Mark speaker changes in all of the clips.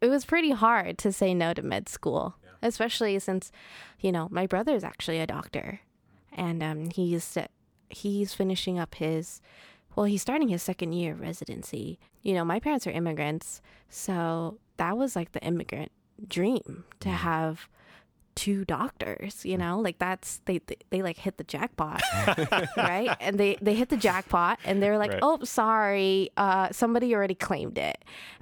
Speaker 1: it was pretty hard to say no to med school, especially since, you know, my brother is actually a doctor, and um, he's he's finishing up his, well, he's starting his second year of residency. You know, my parents are immigrants, so that was like the immigrant dream to have two doctors you know? Like that's they they, they like hit the jackpot right? And they they hit the jackpot and they're like
Speaker 2: Right.
Speaker 1: oh sorry uh somebody already claimed it.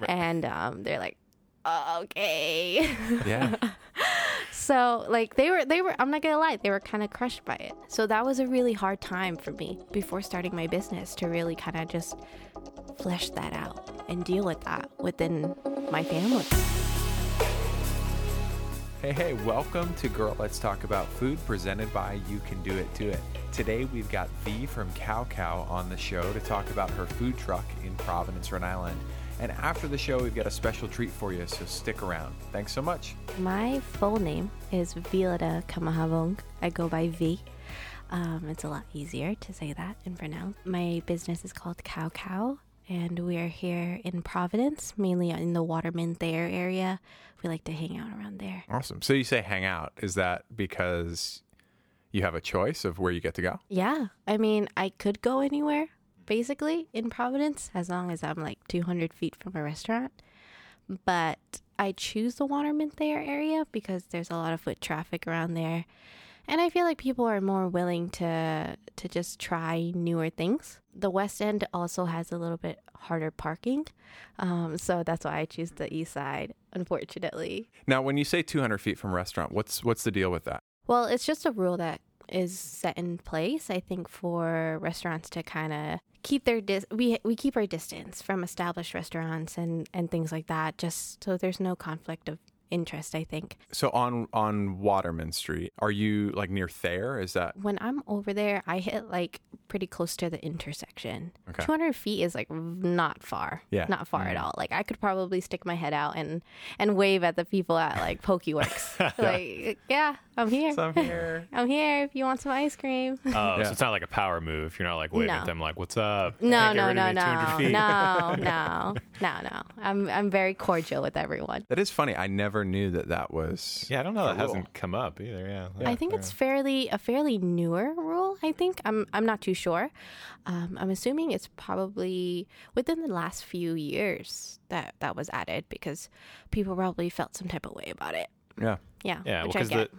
Speaker 1: And um they're like okay
Speaker 3: Yeah.
Speaker 1: so like they were they were i'm not gonna lie they were kind of crushed by it so that was a really hard time for me before starting my business to really kind of just flesh that out and deal with that within my family
Speaker 3: Hey, hey, welcome to Girl Let's Talk About Food presented by You Can Do It, Do It. Today we've got V from Kow Kow on the show to talk about her food truck in Providence, Rhode Island. And after the show, we've got a special treat for you, so stick around. Thanks so much.
Speaker 1: My full name is Vilada Khammahavong. I go by V. Um, it's a lot easier to say that and pronounce. My business is called Kow Kow, and we are here in Providence, mainly in the Waterman Thayer area. We like to hang out around there.
Speaker 3: Awesome. So you say hang out. Is that because you have a choice of where you get to go?
Speaker 1: Yeah, I mean, I could go anywhere basically in Providence as long as I'm like 200 feet from a restaurant. But I choose the Waterman Thayer area because there's a lot of foot traffic around there. And I feel like people are more willing to to just try newer things. The West End also has a little bit harder parking, um, so that's why I choose the East Side. Unfortunately,
Speaker 3: Now, when you say 200 feet from restaurant, what's what's the deal with that?
Speaker 1: Well, it's just a rule that is set in place, I think, for restaurants to kind of keep their dis- we we keep our distance from established restaurants and and things like that, just so there's no conflict of interest. I think
Speaker 3: So on on Waterman Street, are you like near Thayer? Is that
Speaker 1: when I'm over there, I hit like pretty close to the intersection.
Speaker 3: Okay.
Speaker 1: 200 feet is like not far.
Speaker 3: Yeah.
Speaker 1: not far at mm. all. Like I could probably stick my head out and and wave at the people at like Pokeworks. like yeah, I'm here.
Speaker 3: I'm here?
Speaker 1: I'm here if you want some ice cream.
Speaker 2: Oh,
Speaker 3: Yeah.
Speaker 2: so it's not like a power move. You're not like waving
Speaker 1: No.
Speaker 2: at them like, "What's up?"
Speaker 1: No, no, no,
Speaker 2: of me, 200
Speaker 1: no, no, no, no, no. I'm I'm very cordial with everyone.
Speaker 3: That is funny. I never knew that that was.
Speaker 2: Yeah, I don't know. That
Speaker 3: rule.
Speaker 2: hasn't come up either. Yeah.
Speaker 1: I think it's fairly a fairly newer rule. I think I'm I'm not too sure. Um, I'm assuming it's probably within the last few years that that was added because people probably felt some type of way about it.
Speaker 3: Yeah.
Speaker 1: Yeah,
Speaker 2: Yeah,
Speaker 1: which
Speaker 2: because
Speaker 1: I
Speaker 2: the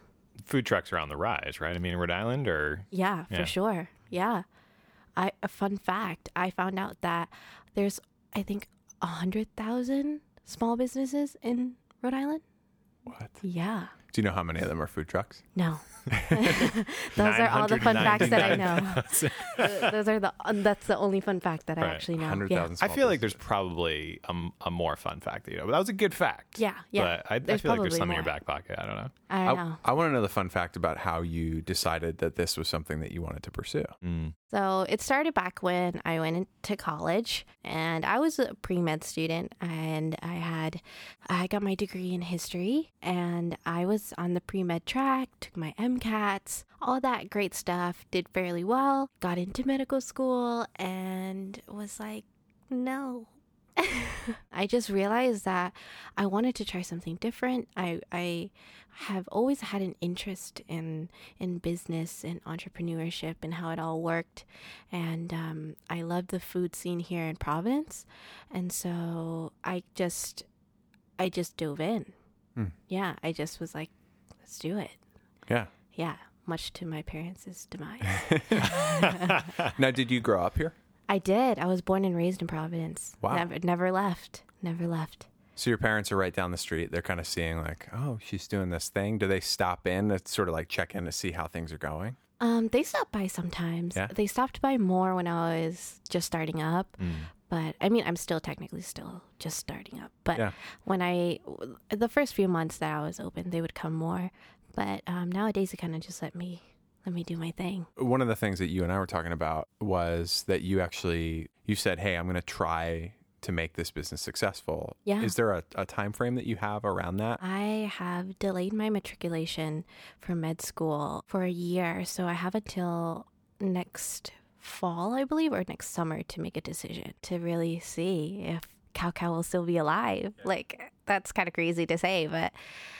Speaker 2: food trucks are on the rise, right? I mean, in Rhode Island or
Speaker 1: Yeah,
Speaker 2: Yeah.
Speaker 1: for sure. Yeah. I a fun fact, I found out that there's I think a hundred thousand small businesses in Rhode Island.
Speaker 3: What?
Speaker 1: Yeah.
Speaker 3: Do you know how many of them are food trucks?
Speaker 1: No. Those are all the fun facts that I know. Uh, Those are the that's the only fun fact that I actually know. Yeah.
Speaker 2: I feel like there's probably a more fun fact that you know, but that was a good fact.
Speaker 1: Yeah, yeah.
Speaker 2: But I, I feel like there's
Speaker 1: probably
Speaker 2: some in your back pocket. I don't know.
Speaker 1: I don't know.
Speaker 3: I, I want to know the fun fact about how you decided that this was something that you wanted to pursue.
Speaker 2: Mm.
Speaker 1: So it started back when I went into college and I was a pre med student and I had, I got my degree in history and I was on the pre med track, took my MCATs, all that great stuff, did fairly well, got into medical school and was like, no. I just realized that I wanted to try something different. I, I have always had an interest in in business and entrepreneurship and how it all worked. And um, I love the food scene here in Providence, and so I just I just dove in.
Speaker 3: Hmm.
Speaker 1: Yeah, I just was like, let's do it.
Speaker 3: Yeah.
Speaker 1: Yeah, much to my parents' demise.
Speaker 3: now, did you grow up here?
Speaker 1: I did. I was born and raised in Providence.
Speaker 3: Wow.
Speaker 1: Never never left. Never left.
Speaker 3: So your parents are right down the street. They're kind of seeing like, oh, she's doing this thing. Do they stop in to sort of like check in to see how things are going?
Speaker 1: Um, they stop by sometimes.
Speaker 3: Yeah?
Speaker 1: They stopped by more when I was just starting up.
Speaker 2: Mm.
Speaker 1: But I mean, I'm still technically still just starting up. But
Speaker 3: Yeah.
Speaker 1: when I, the first few months that I was open, they would come more. But um, nowadays, they kind of just let me let me do my thing.
Speaker 3: One of the things that you and I were talking about was that you actually you said, "Hey, I'm going to try to make this business successful."
Speaker 1: Yeah.
Speaker 3: Is there a, a time frame that you have around that?
Speaker 1: I have delayed my matriculation for med school for a year, so I have until next fall, I believe, or next summer to make a decision to really see if Kow Kow will still be alive. Like that's kind of crazy to say, but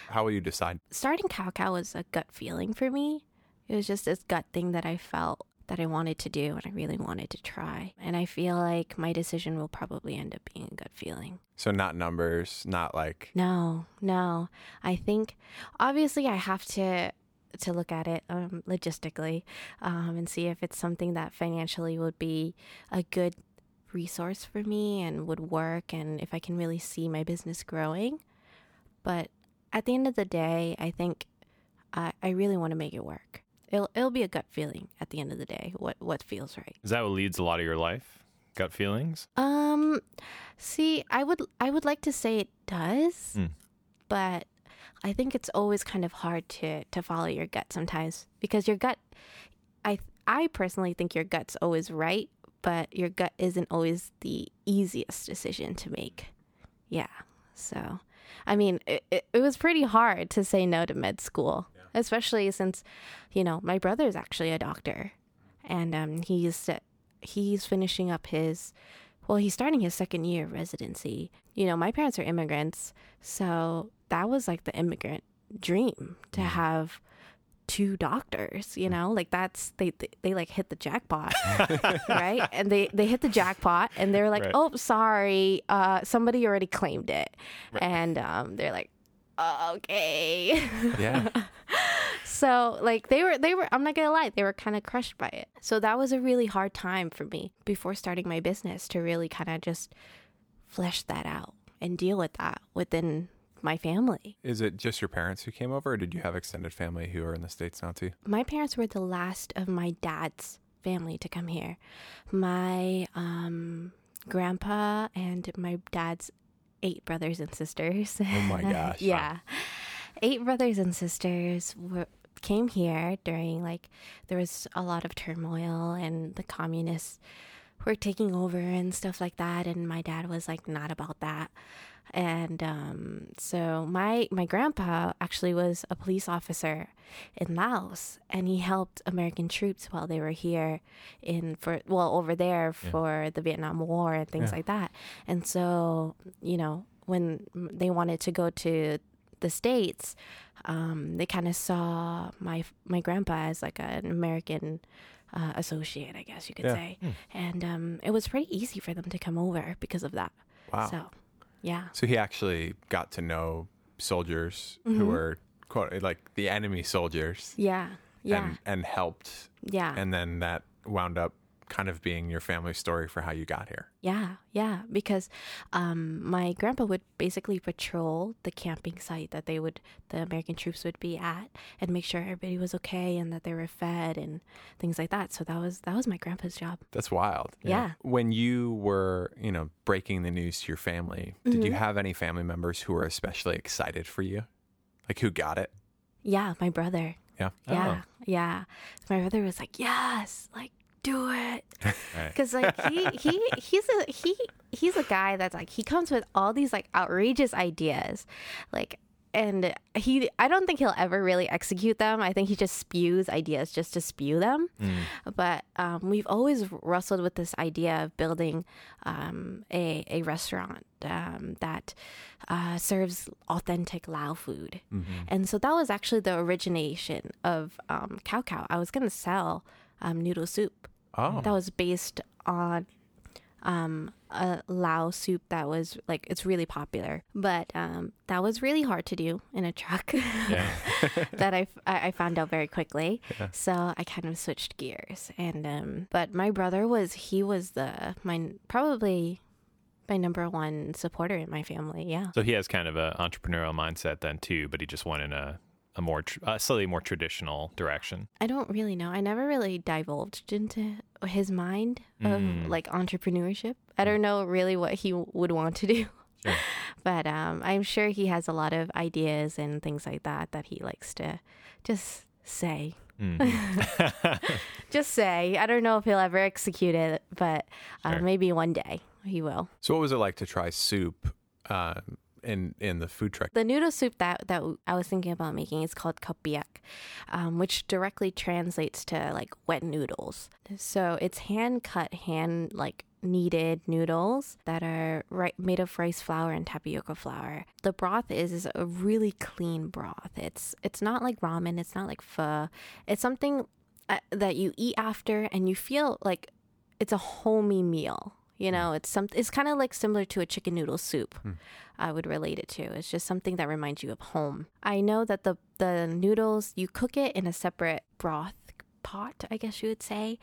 Speaker 3: How will you decide?
Speaker 1: starting Kow Kow was a gut feeling for me. It was just this gut thing that I felt that I wanted to do and I really wanted to try. And I feel like my decision will probably end up being a gut feeling.
Speaker 3: So not numbers, not like
Speaker 1: No, no. I think obviously I have to to look at it um, logistically um, and see if it's something that financially would be a good resource for me and would work and if I can really see my business growing. But at the end of the day, I think I, I really want to make it work. It'll it'll be a gut feeling at the end of the day. What what feels right.
Speaker 2: Is that what leads a lot of your life? Gut feelings?
Speaker 1: Um, see, I would I would like to say it does,
Speaker 2: Mm.
Speaker 1: but I think it's always kind of hard to to follow your gut sometimes because your gut. I I personally think your gut's always right, but your gut isn't always the easiest decision to make. Yeah, so I mean, it, it, it was pretty hard to say no to med school, especially since, you know, my brother is actually a doctor, and um, he's he's finishing up his well he's starting his second year of residency. You know my parents are immigrants so that was like the immigrant dream to have two doctors you know? Like that's they they, they like hit the jackpot right? And they they hit the jackpot and they're like
Speaker 2: Right.
Speaker 1: oh sorry uh somebody already claimed it. And um they're like okay
Speaker 3: yeah.
Speaker 1: so like they were they were I'm not gonna lie, they were kind of crushed by it. So that was a really hard time for me before starting my business to really kind of just flesh that out and deal with that within my family.
Speaker 3: Is it just your parents who came over, or did you have extended family who are in the states now too?
Speaker 1: My parents were the last of my dad's family to come here. My um grandpa and my dad's eight brothers and sisters.
Speaker 3: Oh my gosh.
Speaker 1: yeah. Eight brothers and sisters were, came here during like there was a lot of turmoil and the communists were taking over and stuff like that and my dad was like not about that. And um, so my my grandpa actually was a police officer in Laos, and he helped American troops while they were here in for well over there for the Vietnam War and things
Speaker 3: Yeah.
Speaker 1: like that. And so you know when they wanted to go to the states, um, they kind of saw my my grandpa as like an American uh, associate, I guess you could
Speaker 3: Yeah.
Speaker 1: say, and um, it was pretty easy for them to come over because of that.
Speaker 3: Wow.
Speaker 1: So, yeah.
Speaker 3: So he actually got to know soldiers
Speaker 1: Mm-hmm.
Speaker 3: who were quote like the enemy soldiers,
Speaker 1: Yeah. Yeah.
Speaker 3: and and helped,
Speaker 1: yeah.
Speaker 3: and then that wound up kind of being your family story for how you got here.
Speaker 1: yeah. Yeah. Because um, my grandpa would basically patrol the camping site that they would, the American troops would be at, and make sure everybody was okay and that they were fed and things like that. So that was that was my grandpa's job.
Speaker 3: That's wild.
Speaker 1: Yeah.
Speaker 3: When you were, you know, breaking the news to your family, did
Speaker 1: Mm-hmm.
Speaker 3: you have any family members who were especially excited for you? Like who got it?
Speaker 1: Yeah, my brother.
Speaker 3: Yeah.
Speaker 1: Yeah, yeah. My brother was like, "Yes, like do it,"
Speaker 2: Right.
Speaker 1: because like he he he's a he he's a guy that's like he comes with all these like outrageous ideas, like. And he, I don't think he'll ever really execute them. I think he just spews ideas just to spew them. But um, we've always wrestled with this idea of building um, a, a restaurant um, that uh, serves authentic Lao food. And so that was actually the origination of um, Kow Kow. I was going to sell um, noodle soup
Speaker 3: Oh.
Speaker 1: that was based on um, a Lao soup that was like, it's really popular. But um, that was really hard to do in a truck.
Speaker 2: Yeah.
Speaker 1: that I, I I found out very quickly. So I kind of switched gears. And um, but my brother was he was the my probably my number one supporter in my family. Yeah.
Speaker 2: So he has kind of an entrepreneurial mindset then too, but he just went in a, a more tr- uh, slightly more traditional direction.
Speaker 1: I don't really know. I never really divulged into his mind of
Speaker 2: Mm.
Speaker 1: like entrepreneurship. I don't know really what he would want to do.
Speaker 2: Sure.
Speaker 1: But um, I'm sure he has a lot of ideas and things like that that he likes to just say.
Speaker 2: Mm.
Speaker 1: Just say. I don't know if he'll ever execute it, but uh,
Speaker 2: Sure.
Speaker 1: maybe one day he will.
Speaker 3: So what was it like to try soup uh, in in the food truck?
Speaker 1: The noodle soup that, that I was thinking about making is called kapiak, um, which directly translates to like wet noodles. So it's hand cut, hand like kneaded noodles that are ri- made of rice flour and tapioca flour. The broth is, is a really clean broth. It's it's not like ramen. It's not like pho. It's something uh, that you eat after and you feel like it's a homey meal. You know, it's some. It's kind of like similar to a chicken noodle soup. I would relate it to. It's just something that reminds you of home. I know that the the noodles you cook it in a separate broth pot, I guess you would say,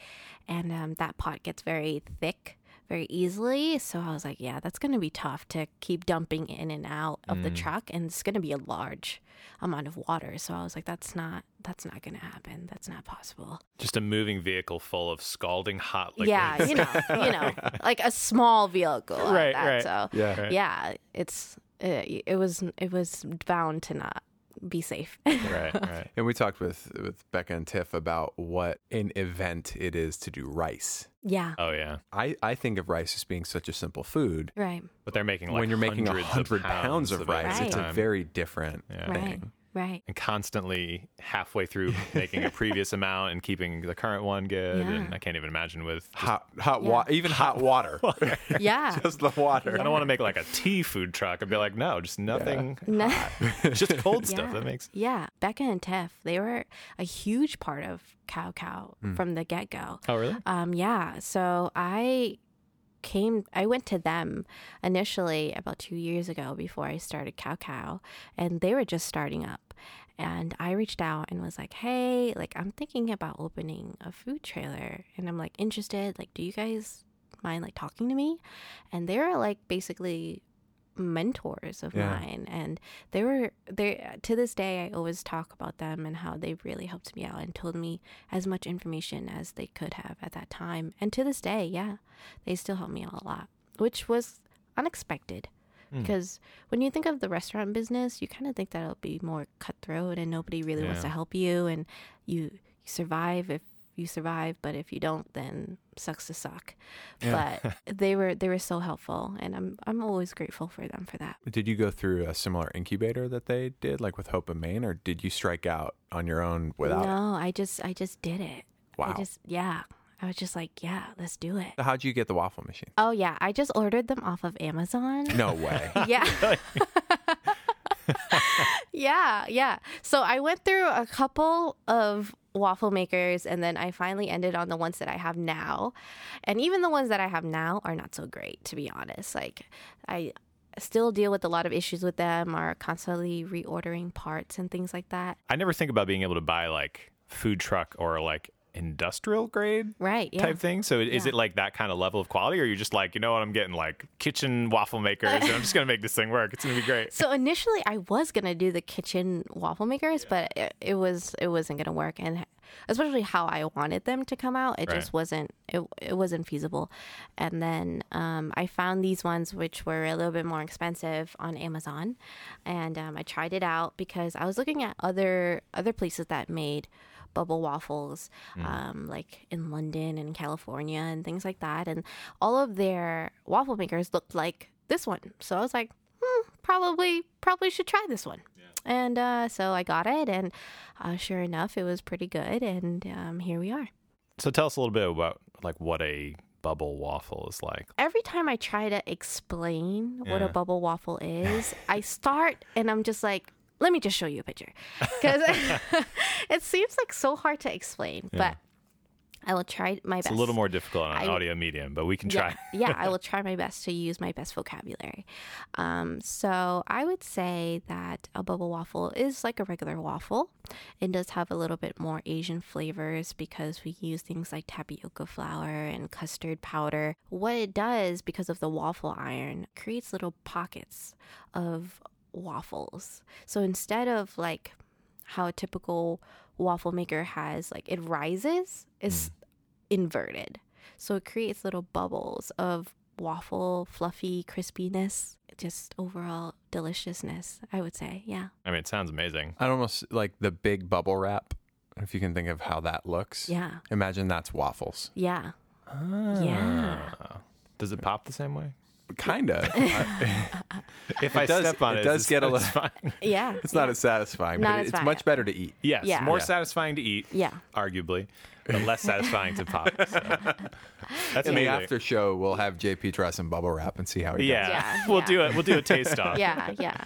Speaker 1: and um, that pot gets very thick very easily. So I was like, yeah, that's gonna be tough to keep dumping in and out of the mm. truck, and it's gonna be a large amount of water. So I was like, that's not that's not gonna happen. That's not possible.
Speaker 2: Just a moving vehicle full of scalding hot liquids.
Speaker 1: Yeah, you know, you know, like a small vehicle, at
Speaker 2: Right,
Speaker 1: that,
Speaker 2: right.
Speaker 1: So
Speaker 3: Yeah.
Speaker 2: Right.
Speaker 1: yeah, it's it, it was it was bound to not be safe.
Speaker 2: right, right.
Speaker 3: And we talked with with Becca and Tiff about what an event it is to do rice.
Speaker 1: yeah,
Speaker 2: Oh yeah,
Speaker 3: I, I think of rice as being such a simple food.
Speaker 1: right,
Speaker 2: but they're making like
Speaker 3: when you're making a hundred pounds of rice,
Speaker 2: at
Speaker 3: it's a very different
Speaker 2: Yeah.
Speaker 1: right,
Speaker 3: thing.
Speaker 1: Right.
Speaker 2: and constantly halfway through making a previous amount and keeping the current one good.
Speaker 1: Yeah.
Speaker 2: And I can't even imagine with.
Speaker 3: Hot hot
Speaker 1: Yeah.
Speaker 3: water, even hot water,
Speaker 1: Yeah.
Speaker 3: just the water.
Speaker 2: I don't want to make like a tea food truck. I'd be like, no, just nothing.
Speaker 1: No-
Speaker 2: just cold stuff. That makes.
Speaker 1: Yeah, Becca and Tiff, they were a huge part of Kow Kow from the get go.
Speaker 2: Oh really?
Speaker 1: Um, yeah, so I came, I went to them initially about two years ago before I started Kow Kow, and they were just starting up. And I reached out and was like, hey, like, I'm thinking about opening a food trailer, and I'm like interested. Like, do you guys mind like talking to me? And they were like basically mentors of
Speaker 3: Yeah.
Speaker 1: mine and they were they to this day I always talk about them and how they really helped me out and told me as much information as they could have at that time and to this day yeah they still help me out a lot which was unexpected
Speaker 2: Hmm.
Speaker 1: because when you think of the restaurant business you kind of think that it'll be more cutthroat and nobody really wants to help you and you, you survive if you survive but if you don't then sucks to suck
Speaker 3: Yeah.
Speaker 1: but they were they were so helpful and i'm i'm always grateful for them for that
Speaker 3: Did you go through a similar incubator that they did, like with Hope & Main, or did you strike out on your own without it?
Speaker 1: no i just i just did it
Speaker 3: Wow.
Speaker 1: i just yeah i was just like yeah let's do it.
Speaker 3: So How'd you get the waffle machine?
Speaker 1: oh yeah i just ordered them off of amazon.
Speaker 3: No way.
Speaker 1: yeah. Yeah yeah. So i went through a couple of waffle makers and then i finally ended on the ones that i have now. And even the ones that i have now are not so great to be honest. Like i still deal with a lot of issues with them are constantly reordering parts and things like that.
Speaker 2: I never think about being able to buy like food truck or like industrial grade
Speaker 1: right yeah
Speaker 2: type thing. So is
Speaker 1: Yeah.
Speaker 2: it like that kind of level of quality, or are you just like, you know what, I'm getting like kitchen waffle makers, and I'm just gonna make this thing work. It's gonna be great.
Speaker 1: So initially, I was gonna do the kitchen waffle makers, but it, it was it wasn't gonna work, and especially how I wanted them to come out, it just wasn't it, it wasn't feasible. And then um, I found these ones, which were a little bit more expensive on Amazon, and um, I tried it out because I was looking at other other places that made bubble waffles, um, like in London and California and things like that, and all of their waffle makers looked like this one. So I was like, hmm, probably probably should try this one. And uh, so I got it, and uh, sure enough, it was pretty good. And um, here we are.
Speaker 2: So tell us a little bit about like what a bubble waffle is like.
Speaker 1: Every time I try to explain what a bubble waffle is, I start and I'm just like, let me just show you a picture. Because it seems like so hard to explain, but I will try my best.
Speaker 2: It's a little more difficult on an
Speaker 1: I-
Speaker 2: audio medium, but we can
Speaker 1: yeah,
Speaker 2: try.
Speaker 1: yeah, I will try my best to use my best vocabulary. Um, so I would say that a bubble waffle is like a regular waffle. It does have a little bit more Asian flavors because we use things like tapioca flour and custard powder. What it does, because of the waffle iron, creates little pockets of waffles. So instead of like how a typical waffle maker has, like it rises, it's inverted. So it creates little bubbles of waffle, fluffy crispiness, just overall deliciousness, I would say. Yeah.
Speaker 2: I mean, it sounds amazing.
Speaker 3: I'd almost like the big bubble wrap, if you can think of how that looks.
Speaker 1: Yeah.
Speaker 3: Imagine that's waffles.
Speaker 1: Yeah. Yeah.
Speaker 2: Ah. Does it pop the same way?
Speaker 3: Kind of.
Speaker 2: If I
Speaker 3: does-
Speaker 2: step on
Speaker 3: it
Speaker 2: it,
Speaker 3: does
Speaker 2: it's
Speaker 3: get a little-
Speaker 2: satisfying.
Speaker 1: Yeah.
Speaker 3: It's not as satisfying,
Speaker 1: Not
Speaker 3: but
Speaker 1: as
Speaker 3: it's
Speaker 1: fine.
Speaker 3: much better to eat.
Speaker 2: Yes,
Speaker 1: Yeah.
Speaker 2: more
Speaker 3: Yeah.
Speaker 2: satisfying to eat.
Speaker 1: Yeah.
Speaker 2: arguably, but less satisfying to pop. So. That's
Speaker 3: In the after show, we'll have JP try some bubble wrap and see how he
Speaker 2: Yeah,
Speaker 1: Yeah,
Speaker 2: we'll
Speaker 1: yeah.
Speaker 2: do it. We'll do a taste off.
Speaker 1: Yeah. Yeah.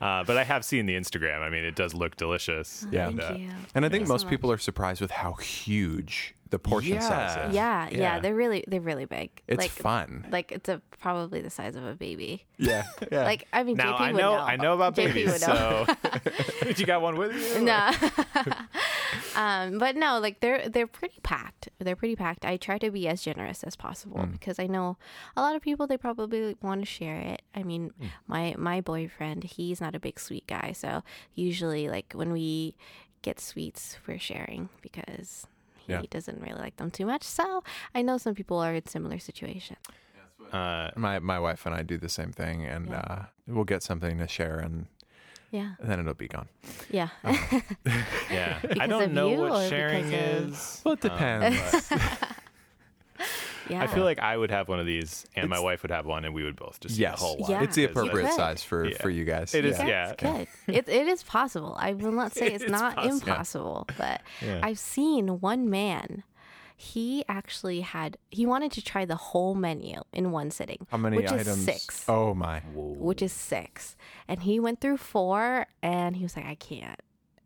Speaker 2: Uh, but I have seen the Instagram. I mean, it does look delicious.
Speaker 3: Yeah.
Speaker 2: And,
Speaker 1: Thank
Speaker 2: uh,
Speaker 1: you.
Speaker 3: And I think
Speaker 1: Thank
Speaker 3: most
Speaker 1: so
Speaker 3: people are surprised with how huge the portion
Speaker 2: Yeah.
Speaker 3: size is.
Speaker 1: Yeah, yeah,
Speaker 2: Yeah.
Speaker 1: They're really they're really big.
Speaker 3: It's
Speaker 1: like,
Speaker 3: fun.
Speaker 1: Like it's a probably the size of a baby.
Speaker 3: Yeah. Yeah.
Speaker 1: Like I mean,
Speaker 2: Now
Speaker 1: JP
Speaker 2: I
Speaker 1: would
Speaker 2: know,
Speaker 1: know.
Speaker 2: I know about
Speaker 1: JP
Speaker 2: babies.
Speaker 1: would know.
Speaker 2: So, you got one with you?
Speaker 1: no. um, but no, like they're they're pretty packed. They're pretty packed. I try to be as generous as possible
Speaker 2: Mm.
Speaker 1: because I know a lot of people they probably want to share it. I mean,
Speaker 2: Mm.
Speaker 1: my my boyfriend, he's not a big sweet guy, so usually like when we get sweets, we're sharing because he
Speaker 3: Yeah.
Speaker 1: doesn't really like them too much. So I know some people are in similar situations.
Speaker 2: Uh,
Speaker 3: my my wife and I do the same thing, and
Speaker 1: Yeah.
Speaker 3: uh, we'll get something to share, and
Speaker 1: Yeah,
Speaker 3: then it'll be gone.
Speaker 1: yeah.
Speaker 2: yeah. I don't know what
Speaker 1: or
Speaker 2: sharing
Speaker 1: because of-
Speaker 2: is.
Speaker 3: Well, it
Speaker 2: Um,
Speaker 3: depends.
Speaker 1: yeah.
Speaker 2: I feel like I would have one of these, and my
Speaker 3: It's-
Speaker 2: wife would have one, and we would both just
Speaker 3: yes,
Speaker 2: eat a whole lot.
Speaker 1: Yeah.
Speaker 3: it's the
Speaker 2: because
Speaker 3: appropriate
Speaker 1: could.
Speaker 3: size for
Speaker 2: Yeah.
Speaker 3: for you guys.
Speaker 2: It is,
Speaker 3: Yeah.
Speaker 2: yeah.
Speaker 1: It's good. It, it is possible. I will not say it's,
Speaker 2: It's
Speaker 1: not
Speaker 2: possible.
Speaker 1: impossible, but
Speaker 2: Yeah.
Speaker 1: I've seen one man. He actually had. He wanted to try the whole menu in one sitting.
Speaker 3: How many
Speaker 1: which
Speaker 3: items?
Speaker 1: Is six.
Speaker 3: Oh my!
Speaker 1: Which is six, and he went through four, and he was like, "I can't."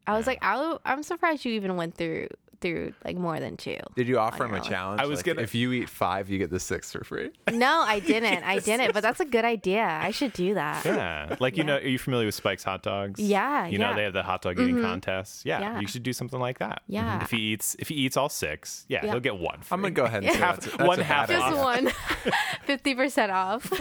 Speaker 1: I was like, I, "I'm surprised you even went through through like more than two.
Speaker 3: Did you offer him a challenge?
Speaker 2: I was
Speaker 3: Like,
Speaker 2: gonna-
Speaker 3: If you eat five, you get the six for free.
Speaker 1: No, I didn't. I didn't. But that's a good idea. I should do that.
Speaker 2: Yeah, like you
Speaker 1: Yeah.
Speaker 2: know, are you familiar with Spike's hot dogs?
Speaker 1: Yeah,
Speaker 2: you know
Speaker 1: yeah.
Speaker 2: they have the hot dog eating
Speaker 1: Mhm.
Speaker 2: contests. Yeah,
Speaker 1: Yeah.
Speaker 2: you should do something like that.
Speaker 1: Yeah.
Speaker 2: If he eats, if he eats all six, yeah,
Speaker 1: Yeah.
Speaker 2: he'll get one.
Speaker 3: I'm gonna go ahead and say
Speaker 2: Half-
Speaker 3: that's, that's
Speaker 2: one
Speaker 3: a
Speaker 2: half
Speaker 3: bad
Speaker 2: off.
Speaker 1: Just
Speaker 3: idea.
Speaker 1: one. Fifty percent off.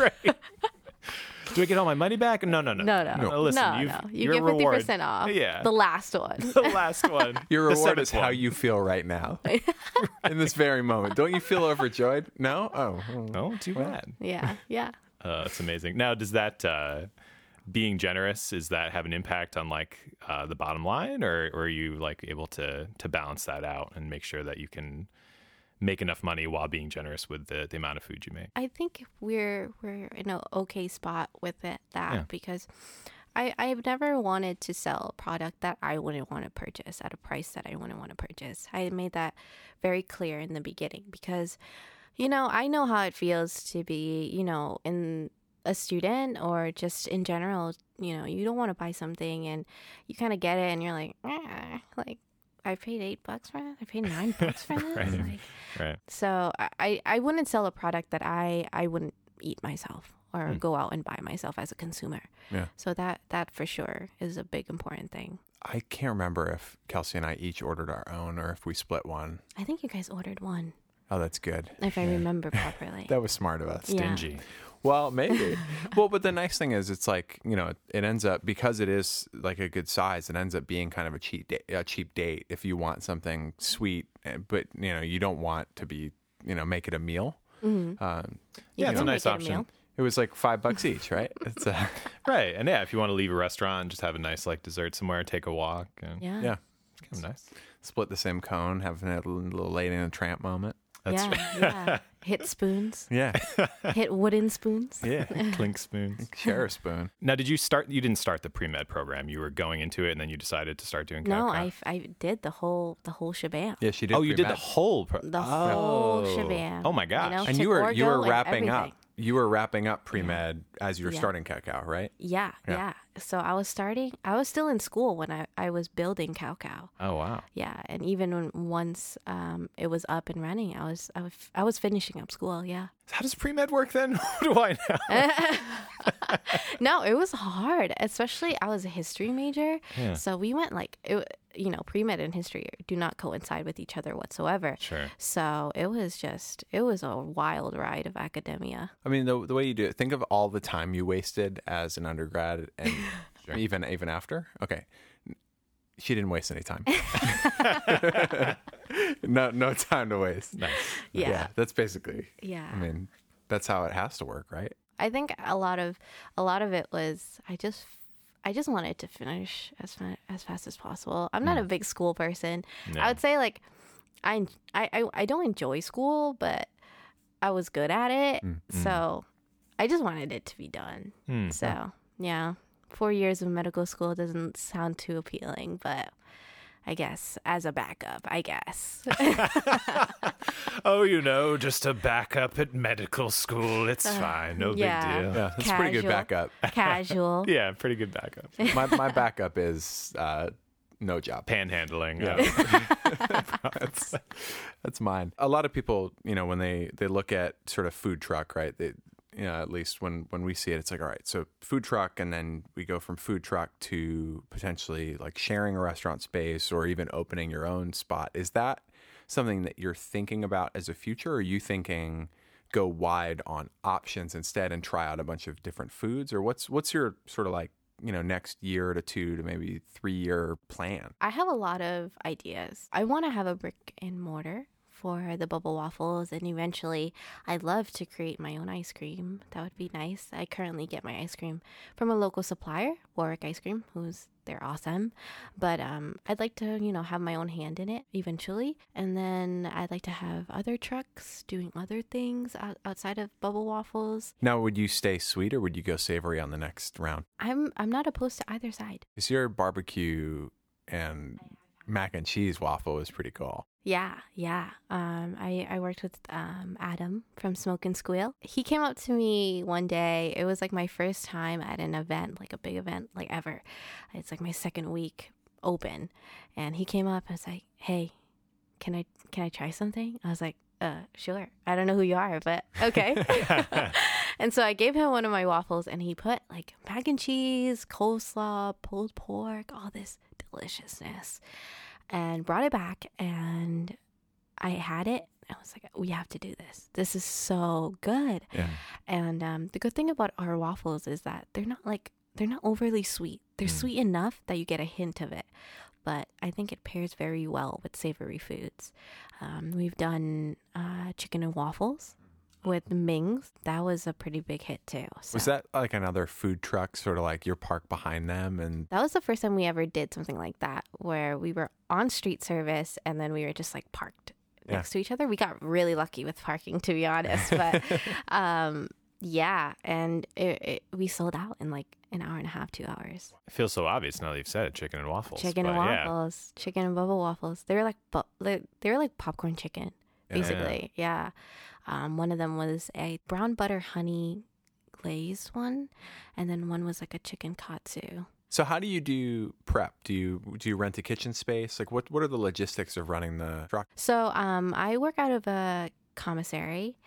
Speaker 2: Right. Do I get all my money back? No, no, no.
Speaker 1: No, no,
Speaker 2: Uh, Listen,
Speaker 1: no,
Speaker 2: you've,
Speaker 1: no. You get fifty
Speaker 2: reward-
Speaker 1: percent off.
Speaker 2: Yeah.
Speaker 1: the last one.
Speaker 2: the last one.
Speaker 3: Your reward is
Speaker 2: seventh
Speaker 3: how you feel right now, in this very moment. Don't you feel overjoyed? No. Oh. oh.
Speaker 2: Oh, too bad.
Speaker 1: yeah, yeah.
Speaker 2: Uh, it's amazing. Now, does that uh, being generous is that have an impact on like uh, the bottom line, or, or are you like able to to balance that out and make sure that you can make enough money while being generous with the, the amount of food you make?
Speaker 1: I think we're we're in an okay spot with it that
Speaker 2: Yeah.
Speaker 1: because I I've never wanted to sell a product that I wouldn't want to purchase at a price that I wouldn't want to purchase. I made that very clear in the beginning because you know, I know how it feels to be, you know, in a student or just in general, you know, you don't want to buy something and you kind of get it and you're like, "Ah," like I paid 8 bucks for it. I paid 9 bucks for this.
Speaker 2: Right.
Speaker 1: Like
Speaker 2: Right.
Speaker 1: so I- I, I wouldn't sell a product that I, I wouldn't eat myself or
Speaker 2: Hmm.
Speaker 1: go out and buy myself as a consumer.
Speaker 3: Yeah.
Speaker 1: So that that for sure is a big important thing.
Speaker 3: I can't remember if Kelsey and I each ordered our own or if we split one.
Speaker 1: I think you guys ordered one,
Speaker 3: Oh, that's good.
Speaker 1: if I remember properly.
Speaker 3: That was smart of us.
Speaker 1: Yeah.
Speaker 2: Stingy.
Speaker 3: Well, maybe. well, but the nice thing is, it's like you know, it ends up because it is like a good size. It ends up being kind of a cheap date, a cheap date if you want something sweet, eh, but you know, you don't want to be you know make it a meal.
Speaker 1: Mhm.
Speaker 3: Um,
Speaker 2: Yeah,
Speaker 1: You
Speaker 2: it's a nice
Speaker 1: make it a
Speaker 2: option.
Speaker 3: it was like five bucks each, right? It's uh,
Speaker 2: Right. And yeah, if you want to leave a restaurant, just have a nice like dessert somewhere, take a walk, and
Speaker 1: Yeah.
Speaker 3: yeah,
Speaker 2: it's kind of nice.
Speaker 3: split the same cone, having a little lady in a tramp moment.
Speaker 2: That's
Speaker 1: yeah, yeah. Hit spoons.
Speaker 3: Yeah,
Speaker 1: Hit wooden spoons.
Speaker 2: Yeah. Clink spoons.
Speaker 3: share a spoon.
Speaker 2: Now, did you start? You didn't start the pre med program. You were going into it, and then you decided to start doing.
Speaker 1: No,
Speaker 2: Cow
Speaker 1: I, I did the whole the whole shebang.
Speaker 3: Yeah, she did.
Speaker 2: Oh, you did the whole. Pro-
Speaker 1: The oh. whole
Speaker 2: Oh.
Speaker 1: shebang.
Speaker 2: Oh my
Speaker 1: You
Speaker 2: gosh.
Speaker 1: know?
Speaker 3: and you were you were
Speaker 1: orgo and
Speaker 3: wrapping up. You were wrapping up pre med as you were
Speaker 1: Yeah.
Speaker 3: starting Kow Kow, right?
Speaker 1: Yeah,
Speaker 3: Yeah.
Speaker 1: yeah, So I was starting. I was still in school when I, I was building Kow Kow.
Speaker 2: Oh wow.
Speaker 1: Yeah, and even when once um, it was up and running, I was I was, I was finishing up school. Yeah.
Speaker 2: How does pre med work then? what do I know?
Speaker 1: no, it was hard. Especially I was a history major,
Speaker 2: Yeah.
Speaker 1: so we went like it, you know pre med and history do not coincide with each other whatsoever.
Speaker 2: Sure.
Speaker 1: So it was just it was a wild ride of academia.
Speaker 3: I mean, the the way you do it. Think of all the time you wasted as an undergrad, and even even after. Okay, she didn't waste any time. no, no time to waste.
Speaker 2: Nice.
Speaker 1: Yeah,
Speaker 3: that's basically.
Speaker 1: yeah.
Speaker 3: I mean, that's how it has to work, right?
Speaker 1: I think a lot of a lot of it was I just I just wanted to finish as fa- as fast as possible. I'm not a big school person.
Speaker 2: No.
Speaker 1: I would say like I, I I I don't enjoy school, but I was good at it.
Speaker 3: Mm,
Speaker 1: So I just wanted it to be done.
Speaker 2: Hmm.
Speaker 1: So yeah, four years of medical school doesn't sound too appealing, but I guess as a backup, I guess.
Speaker 2: oh, you know, just a backup at medical school. It's fine. No
Speaker 1: yeah.
Speaker 2: big deal.
Speaker 3: Yeah, that's a pretty good backup.
Speaker 1: Casual.
Speaker 2: Yeah, pretty good backup.
Speaker 3: my my backup is uh, no job.
Speaker 2: Panhandling.
Speaker 3: Yeah.
Speaker 2: uh,
Speaker 3: that's, that's mine. A lot of people, you know, when they they look at sort of food truck, right? They, you know, at least when when we see it, it's like, all right, so food truck, and then we go from food truck to potentially like sharing a restaurant space or even opening your own spot. Is that something that you're thinking about as a future? Or are you thinking go wide on options instead and try out a bunch of different foods? Or what's what's your sort of like you know next year to two to maybe three year plan?
Speaker 1: I have a lot of ideas. I want to have a brick and mortar for the bubble waffles, and eventually, I'd love to create my own ice cream. That would be nice. I currently get my ice cream from a local supplier, Warwick Ice Cream, who's they're awesome. But um, I'd like to, you know, have my own hand in it eventually, and then I'd like to have other trucks doing other things outside of bubble waffles.
Speaker 3: Now, would you stay sweet or would you go savory on the next round?
Speaker 1: I'm I'm not opposed to either side.
Speaker 3: Because your barbecue and mac and cheese waffle is pretty cool.
Speaker 1: Yeah, yeah. Um, I, I worked with um, Adam from Smoke and Squeal. He came up to me one day. It was like my first time at an event, like a big event, like ever. It's like my second week open, and he came up and was like, "Hey, can I can I try something?" I was like, "Uh, sure." I don't know who you are, but okay. and so I gave him one of my waffles, and he put like mac and cheese, coleslaw, pulled pork, all this deliciousness and brought it back and I had it. I was like, we have to do this. This is so good.
Speaker 3: Yeah.
Speaker 1: And um, the good thing about our waffles is that they're not like they're not overly sweet. They're
Speaker 3: Mm.
Speaker 1: sweet enough that you get a hint of it, but I think it pairs very well with savory foods. Um, we've done uh, chicken and waffles with Ming's. That was a pretty big hit too. So.
Speaker 3: Was that like another food truck, sort of like your park behind them? And
Speaker 1: That was the first time we ever did something like that, where we were on street service and then we were just like parked
Speaker 3: Yeah.
Speaker 1: next to each other. We got really lucky with parking, to be honest. But um, yeah, and it, it, we sold out in like an hour and a half, two hours.
Speaker 2: It feels so obvious now that you've said it. Chicken and waffles.
Speaker 1: Chicken and
Speaker 2: but yeah.
Speaker 1: waffles, chicken and bubble waffles. They were like bu- they they were like popcorn chicken,
Speaker 3: Yeah.
Speaker 1: Basically. Yeah. Um, one of them was a brown butter honey glazed one, and then one was like a chicken katsu.
Speaker 3: so, how do you do prep? Do you do you rent a kitchen space? Like, what what are the logistics of running the truck?
Speaker 1: So um, I work out of a commissary,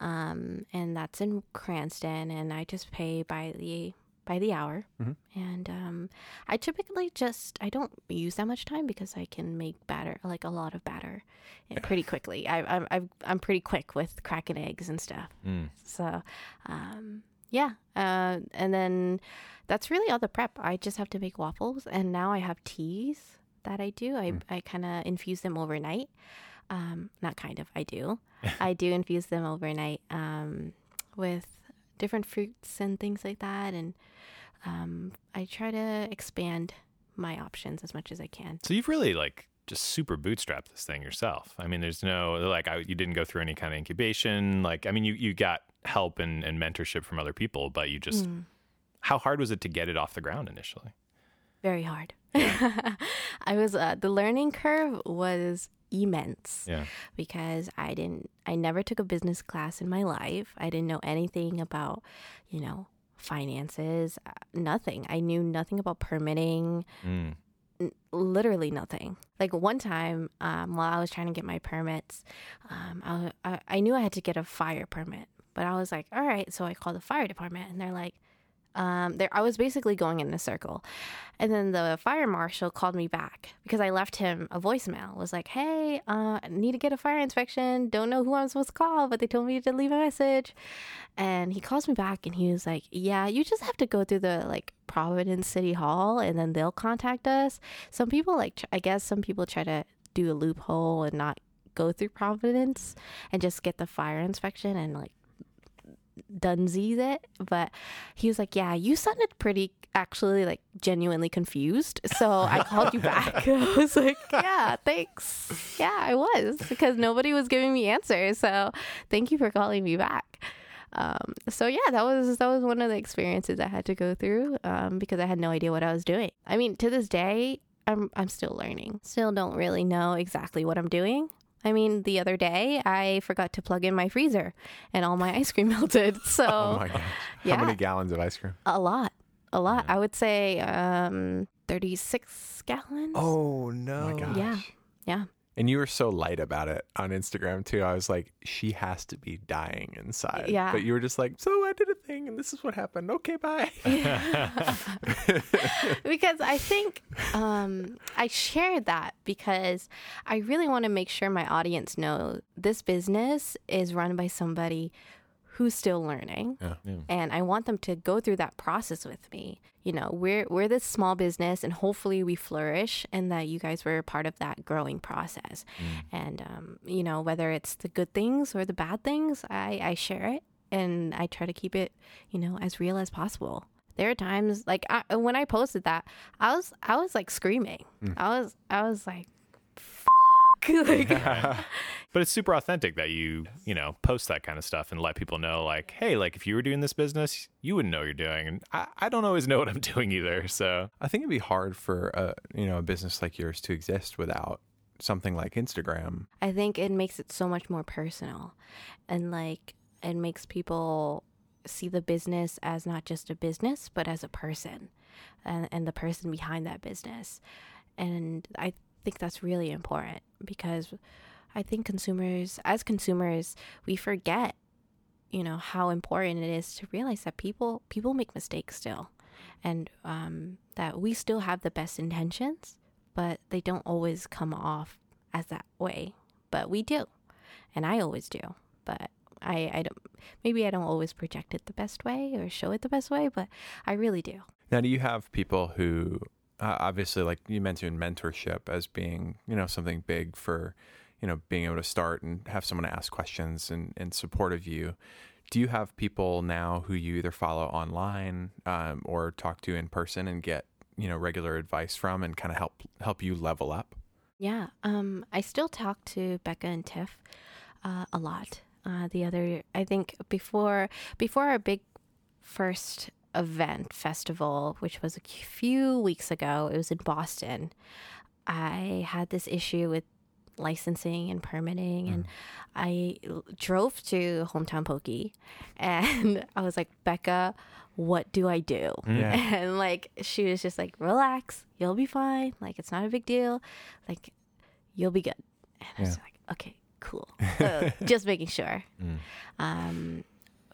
Speaker 1: um, and that's in Cranston, and I just pay by the by the hour.
Speaker 3: Mhm.
Speaker 1: And um, I typically just I don't use that much time because I can make batter like a lot of batter eh, pretty quickly. I, I'm I'm I'm pretty quick with cracking eggs and stuff.
Speaker 2: Mm.
Speaker 1: So, um, yeah. Uh, and then that's really all the prep. I just have to make waffles, and now I have teas that I do. I, I kind of infuse them overnight. Um, not kind of, I do. I do infuse them overnight um, with different fruits and things like that. And um, I try to expand my options as much as I can.
Speaker 2: So you've really like just super bootstrapped this thing yourself. I mean, there's no like I, you didn't go through any kind of incubation. Like, I mean, you you got help and, and mentorship from other people, but you just
Speaker 1: Mm.
Speaker 2: how hard was it to get it off the ground initially?
Speaker 1: Very hard. I was, uh, the learning curve was immense.
Speaker 2: Yeah.
Speaker 1: because I didn't I never took a business class in my life. I didn't know anything about, you know, finances, uh, nothing. I knew nothing about permitting,
Speaker 2: Mm.
Speaker 1: n- literally nothing. Like one time, um, while I was trying to get my permits, um, I, I I knew I had to get a fire permit, but I was like, all right. So I called the fire department, and they're like. Um, there, I was basically going in a circle, and then the fire marshal called me back because I left him a voicemail. Was like, "Hey, uh, need to get a fire inspection. Don't know who I'm supposed to call, but they told me to leave a message." And he calls me back, and he was like, "Yeah, you just have to go through the like Providence City Hall, and then they'll contact us." Some people like, I guess, some people try to do a loophole and not go through Providence and just get the fire inspection and like dunsies it but he was like yeah you sounded pretty actually like genuinely confused so i called you back i was like yeah thanks yeah i was because nobody was giving me answers so thank you for calling me back Um, so yeah, that was that was one of the experiences I had to go through um, because I had no idea what I was doing. I mean, to this day, I'm I'm still learning. Still don't really know exactly what I'm doing. I mean, the other day I forgot to plug in my freezer and all my ice cream melted. So
Speaker 3: Oh my gosh.
Speaker 1: yeah.
Speaker 3: How many gallons of ice cream?
Speaker 1: a lot, a lot.
Speaker 2: Yeah.
Speaker 1: I would say um, 36 gallons.
Speaker 3: Oh no.
Speaker 2: my gosh.
Speaker 1: Yeah. Yeah.
Speaker 3: And you were so light about it on Instagram too. I was like, she has to be dying inside.
Speaker 1: Yeah.
Speaker 3: But you were just like, so I did a thing and this is what happened. Okay, bye.
Speaker 1: because I think um, I shared that because I really want to make sure my audience know this business is run by somebody who's still learning.
Speaker 3: Yeah.
Speaker 2: Yeah.
Speaker 1: And I want them to go through that process with me. You know, we're we're this small business and hopefully we flourish and that you guys were a part of that growing process. And um, you know, whether it's the good things or the bad things, I, I share it and I try to keep it, you know, as real as possible. There are times like I, when I posted that, I was I was like screaming. I was I was like, "Fuck!" like,
Speaker 2: But it's super authentic that you, you know, post that kind of stuff and let people know, like, hey, like if you were doing this business, you wouldn't know what you're doing. And I, I don't always know what I'm doing either. So
Speaker 3: I think it'd be hard for a you know a business like yours to exist without something like Instagram.
Speaker 1: I think it makes it so much more personal, and like it makes people see the business as not just a business, but as a person, and and the person behind that business, and I think that's really important because I think consumers, as consumers, we forget, you know, how important it is to realize that people people make mistakes still, and um, that we still have the best intentions, but they don't always come off as that way. But we do, and I always do. But I, I don't. Maybe I don't always project it the best way or show it the best way, but I really do.
Speaker 3: Now, do you have people who uh, obviously, like you mentioned, mentorship as being you know something big for you know being able to start and have someone ask questions and in support of you. Do you have people now who you either follow online um, or talk to in person and get you know regular advice from and kind of help help you level up?
Speaker 1: Yeah. Um, I still talk to Becca and Tiff uh, a lot. Uh, the other, I think, before before our big first event festival, which was a few weeks ago, it was in Boston. I had this issue with licensing and permitting, and I l- drove to Hometown Poke, and I was like, Becca, what do I do?
Speaker 3: Yeah.
Speaker 1: And like, she was just like, relax, you'll be fine. Like, it's not a big deal. Like, you'll be good. And I was like, okay, cool. Uh, just making sure.
Speaker 3: Mm.
Speaker 1: Um,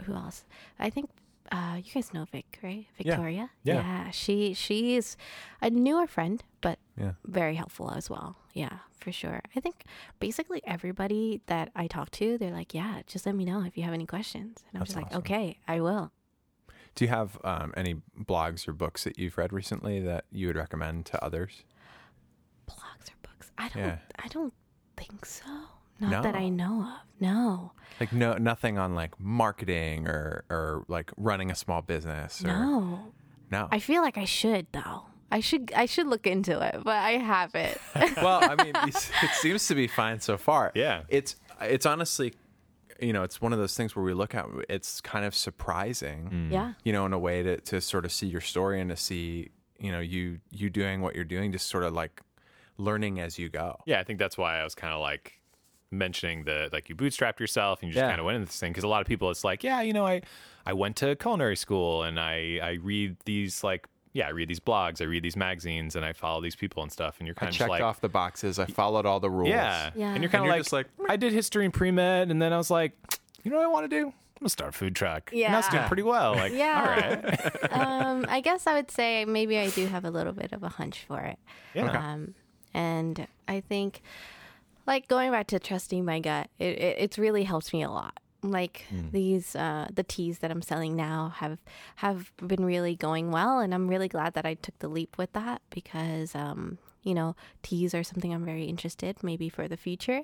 Speaker 1: who else? I think uh, you guys know Vic, right?
Speaker 3: Yeah.
Speaker 1: Victoria.
Speaker 3: Yeah.
Speaker 1: She she is a newer friend, but
Speaker 3: Yeah.
Speaker 1: very helpful as well. Yeah, for sure. I think basically everybody that I talk to, they're like, yeah, just let me know if you have any questions, and I'm
Speaker 3: That's
Speaker 1: just like,
Speaker 3: awesome.
Speaker 1: okay, I will.
Speaker 3: Do you have um, any blogs or books that you've read recently that you would recommend to others?
Speaker 1: Blogs or books? I don't.
Speaker 3: Yeah.
Speaker 1: I don't think so. Not that I know of. No.
Speaker 3: Like no nothing on like marketing or or like running a small business or
Speaker 1: No.
Speaker 3: no.
Speaker 1: I feel like I should though. I should I should look into it, but I haven't.
Speaker 3: well, I mean, it seems to be fine so far.
Speaker 2: Yeah.
Speaker 3: It's it's honestly, you know, it's one of those things where we look at it's kind of surprising, mm.
Speaker 1: yeah.
Speaker 3: you know, in a way to to sort of see your story and to see, you know, you you doing what you're doing, just sort of like learning as you go.
Speaker 2: yeah, I think that's why I was kind of like mentioning the like you bootstrapped yourself and you just
Speaker 3: Yeah.
Speaker 2: kind of went into this thing because a lot of people it's like yeah you know I I went to culinary school and I I read these like yeah I read these blogs I read these magazines and I follow these people and stuff and you're
Speaker 3: I
Speaker 2: kind of
Speaker 3: checked
Speaker 2: like
Speaker 3: off the boxes. I followed all the rules.
Speaker 2: yeah
Speaker 1: Yeah.
Speaker 2: and you're
Speaker 1: And
Speaker 2: kind of
Speaker 3: you're
Speaker 2: like,
Speaker 3: just like,
Speaker 2: I did history and pre med and then I was like you know what I want to do I'm gonna start a food truck and that's doing pretty well like
Speaker 1: Yeah.
Speaker 2: all right
Speaker 1: um, I guess I would say maybe I do have a little bit of a hunch for it.
Speaker 2: yeah
Speaker 1: Um, and I think, like going back to trusting my gut, it, it it's really helped me a lot. Like these, uh, the teas that I'm selling now have have been really going well, and I'm really glad that I took the leap with that because, um, you know, teas are something I'm very interested, maybe for the future.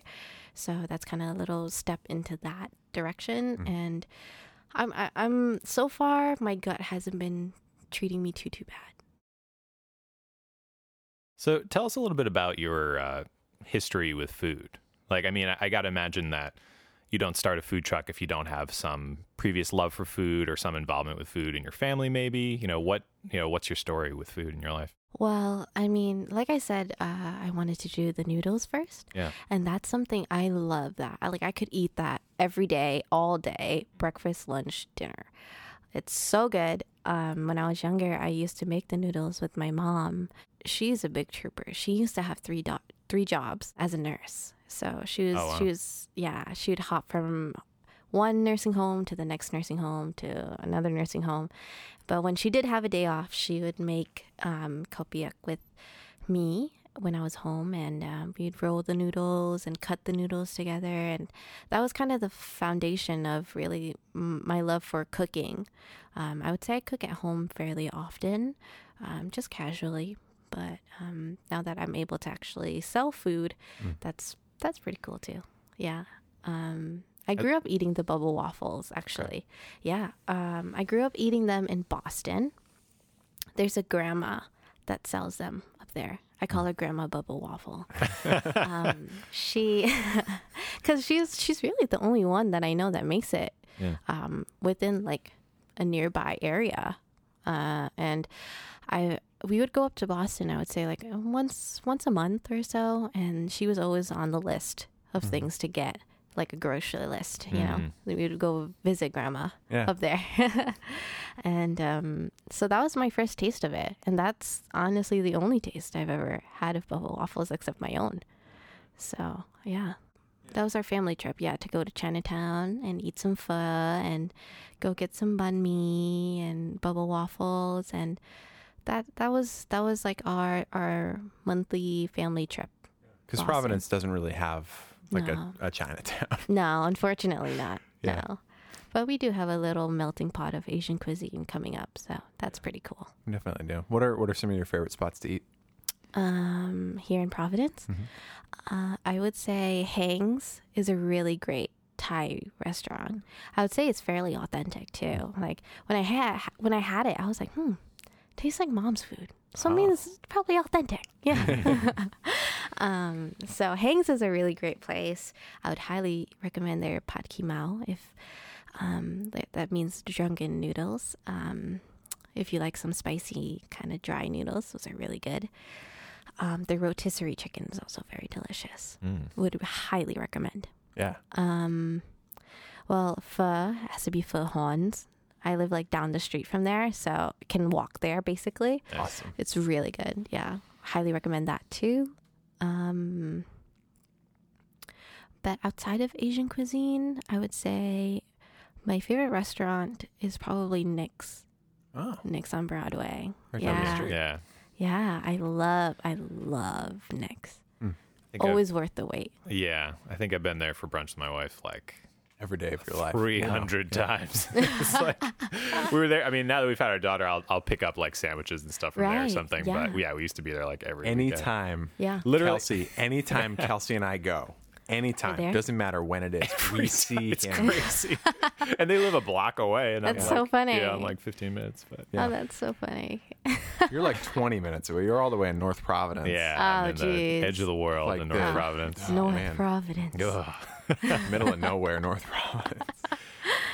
Speaker 1: So that's kind of a little step into that direction, and I'm I, I'm so far my gut hasn't been treating me too too bad.
Speaker 2: So tell us a little bit about your uh, history with food. Like, I mean, I, I got to imagine that, you don't start a food truck if you don't have some previous love for food or some involvement with food in your family maybe you know what you know what's your story with food in your life
Speaker 1: Well, I mean, like I said, uh, I wanted to do the noodles first.
Speaker 2: Yeah.
Speaker 1: And that's something I love that. I, like I could eat that every day, all day, breakfast, lunch, dinner. It's so good. Um, when I was younger, I used to make the noodles with my mom. She's a big trooper. She used to have three do- three jobs as a nurse. So she was
Speaker 2: Oh, wow.
Speaker 1: she was yeah, she would hop from one nursing home to the next nursing home to another nursing home. But when she did have a day off, she would make um, khao piak with me when I was home, and um, we'd roll the noodles and cut the noodles together, and that was kind of the foundation of really my love for cooking. Um, I would say I cook at home fairly often, um, just casually. But um, now that I'm able to actually sell food, that's that's pretty cool too. Yeah. Um, I grew up eating the bubble waffles, actually. Yeah. Um, I grew up eating them in Boston. There's a grandma that sells them up there. I call her Grandma Bubble Waffle. um, she, because she's she's really the only one that I know that makes it
Speaker 2: Yeah.
Speaker 1: um, within like a nearby area. Uh, and I we would go up to Boston. I would say like once once a month or so, and she was always on the list of things to get, like a grocery list. You know, we would go visit grandma
Speaker 3: Yeah.
Speaker 1: up there, and um, so that was my first taste of it, and that's honestly the only taste I've ever had of bubble waffles except my own. So yeah. That was our family trip, yeah, to go to Chinatown and eat some pho and go get some banh mi and bubble waffles and that that was that was like our our monthly family trip.
Speaker 3: Because Providence doesn't really have like
Speaker 1: No.
Speaker 3: a, a Chinatown.
Speaker 1: No, unfortunately not.
Speaker 3: Yeah.
Speaker 1: No. But we do have a little melting pot of Asian cuisine coming up, so that's pretty cool.
Speaker 3: Definitely do. What are what are some of your favorite spots to eat?
Speaker 1: Um, here in Providence, uh, I would say Hangs is a really great Thai restaurant. I would say it's fairly authentic too. Like when I had when I had it, I was like, hmm, tastes like mom's food. So it means it's probably authentic. Yeah. um, so Hangs is a really great place. I would highly recommend their Pad Ki Mao if um, that, that means drunken noodles. Um, if you like some spicy kind of dry noodles, those are really good. Um, the rotisserie chicken is also very delicious. Would highly recommend.
Speaker 3: Yeah.
Speaker 1: Um, well, pho has to be Pho Horn's. I live like down the street from there, so can walk there basically.
Speaker 3: Awesome.
Speaker 1: It's really good. Yeah, highly recommend that too. Um, but outside of Asian cuisine, I would say my favorite restaurant is probably Nick's.
Speaker 3: Oh.
Speaker 1: Nick's on Broadway.
Speaker 3: Right down the
Speaker 1: yeah,
Speaker 3: street.
Speaker 2: yeah
Speaker 1: yeah. I love, I love Nick's.
Speaker 2: I think I've-
Speaker 1: Always worth the wait.
Speaker 2: yeah i think i've been there for brunch with my wife like
Speaker 3: Every day of your life.
Speaker 2: 300 times it's like we were there i mean now that we've had our daughter i'll, I'll pick up like sandwiches and stuff from there or something
Speaker 1: yeah.
Speaker 2: but yeah we used to be there like every weekend.
Speaker 3: Anytime.
Speaker 1: Yeah.
Speaker 2: Literally-
Speaker 3: Kelsey, anytime Kelsey and I go, anytime, doesn't matter when it is, we see
Speaker 2: it's
Speaker 3: him.
Speaker 2: crazy and they live a block away and
Speaker 1: That's
Speaker 2: I'm
Speaker 1: so
Speaker 2: like,
Speaker 1: funny.
Speaker 2: yeah i'm like 15 minutes but
Speaker 3: Yeah.
Speaker 1: Oh, that's so funny.
Speaker 3: You're like 20 minutes away. You're all the way in North Providence.
Speaker 2: yeah
Speaker 1: Oh,
Speaker 2: I'm in the edge of the world
Speaker 3: Like
Speaker 2: in
Speaker 3: the-
Speaker 2: north providence
Speaker 3: Oh,
Speaker 1: North
Speaker 3: man.
Speaker 1: Providence.
Speaker 2: Ugh.
Speaker 3: Middle of nowhere, North Providence.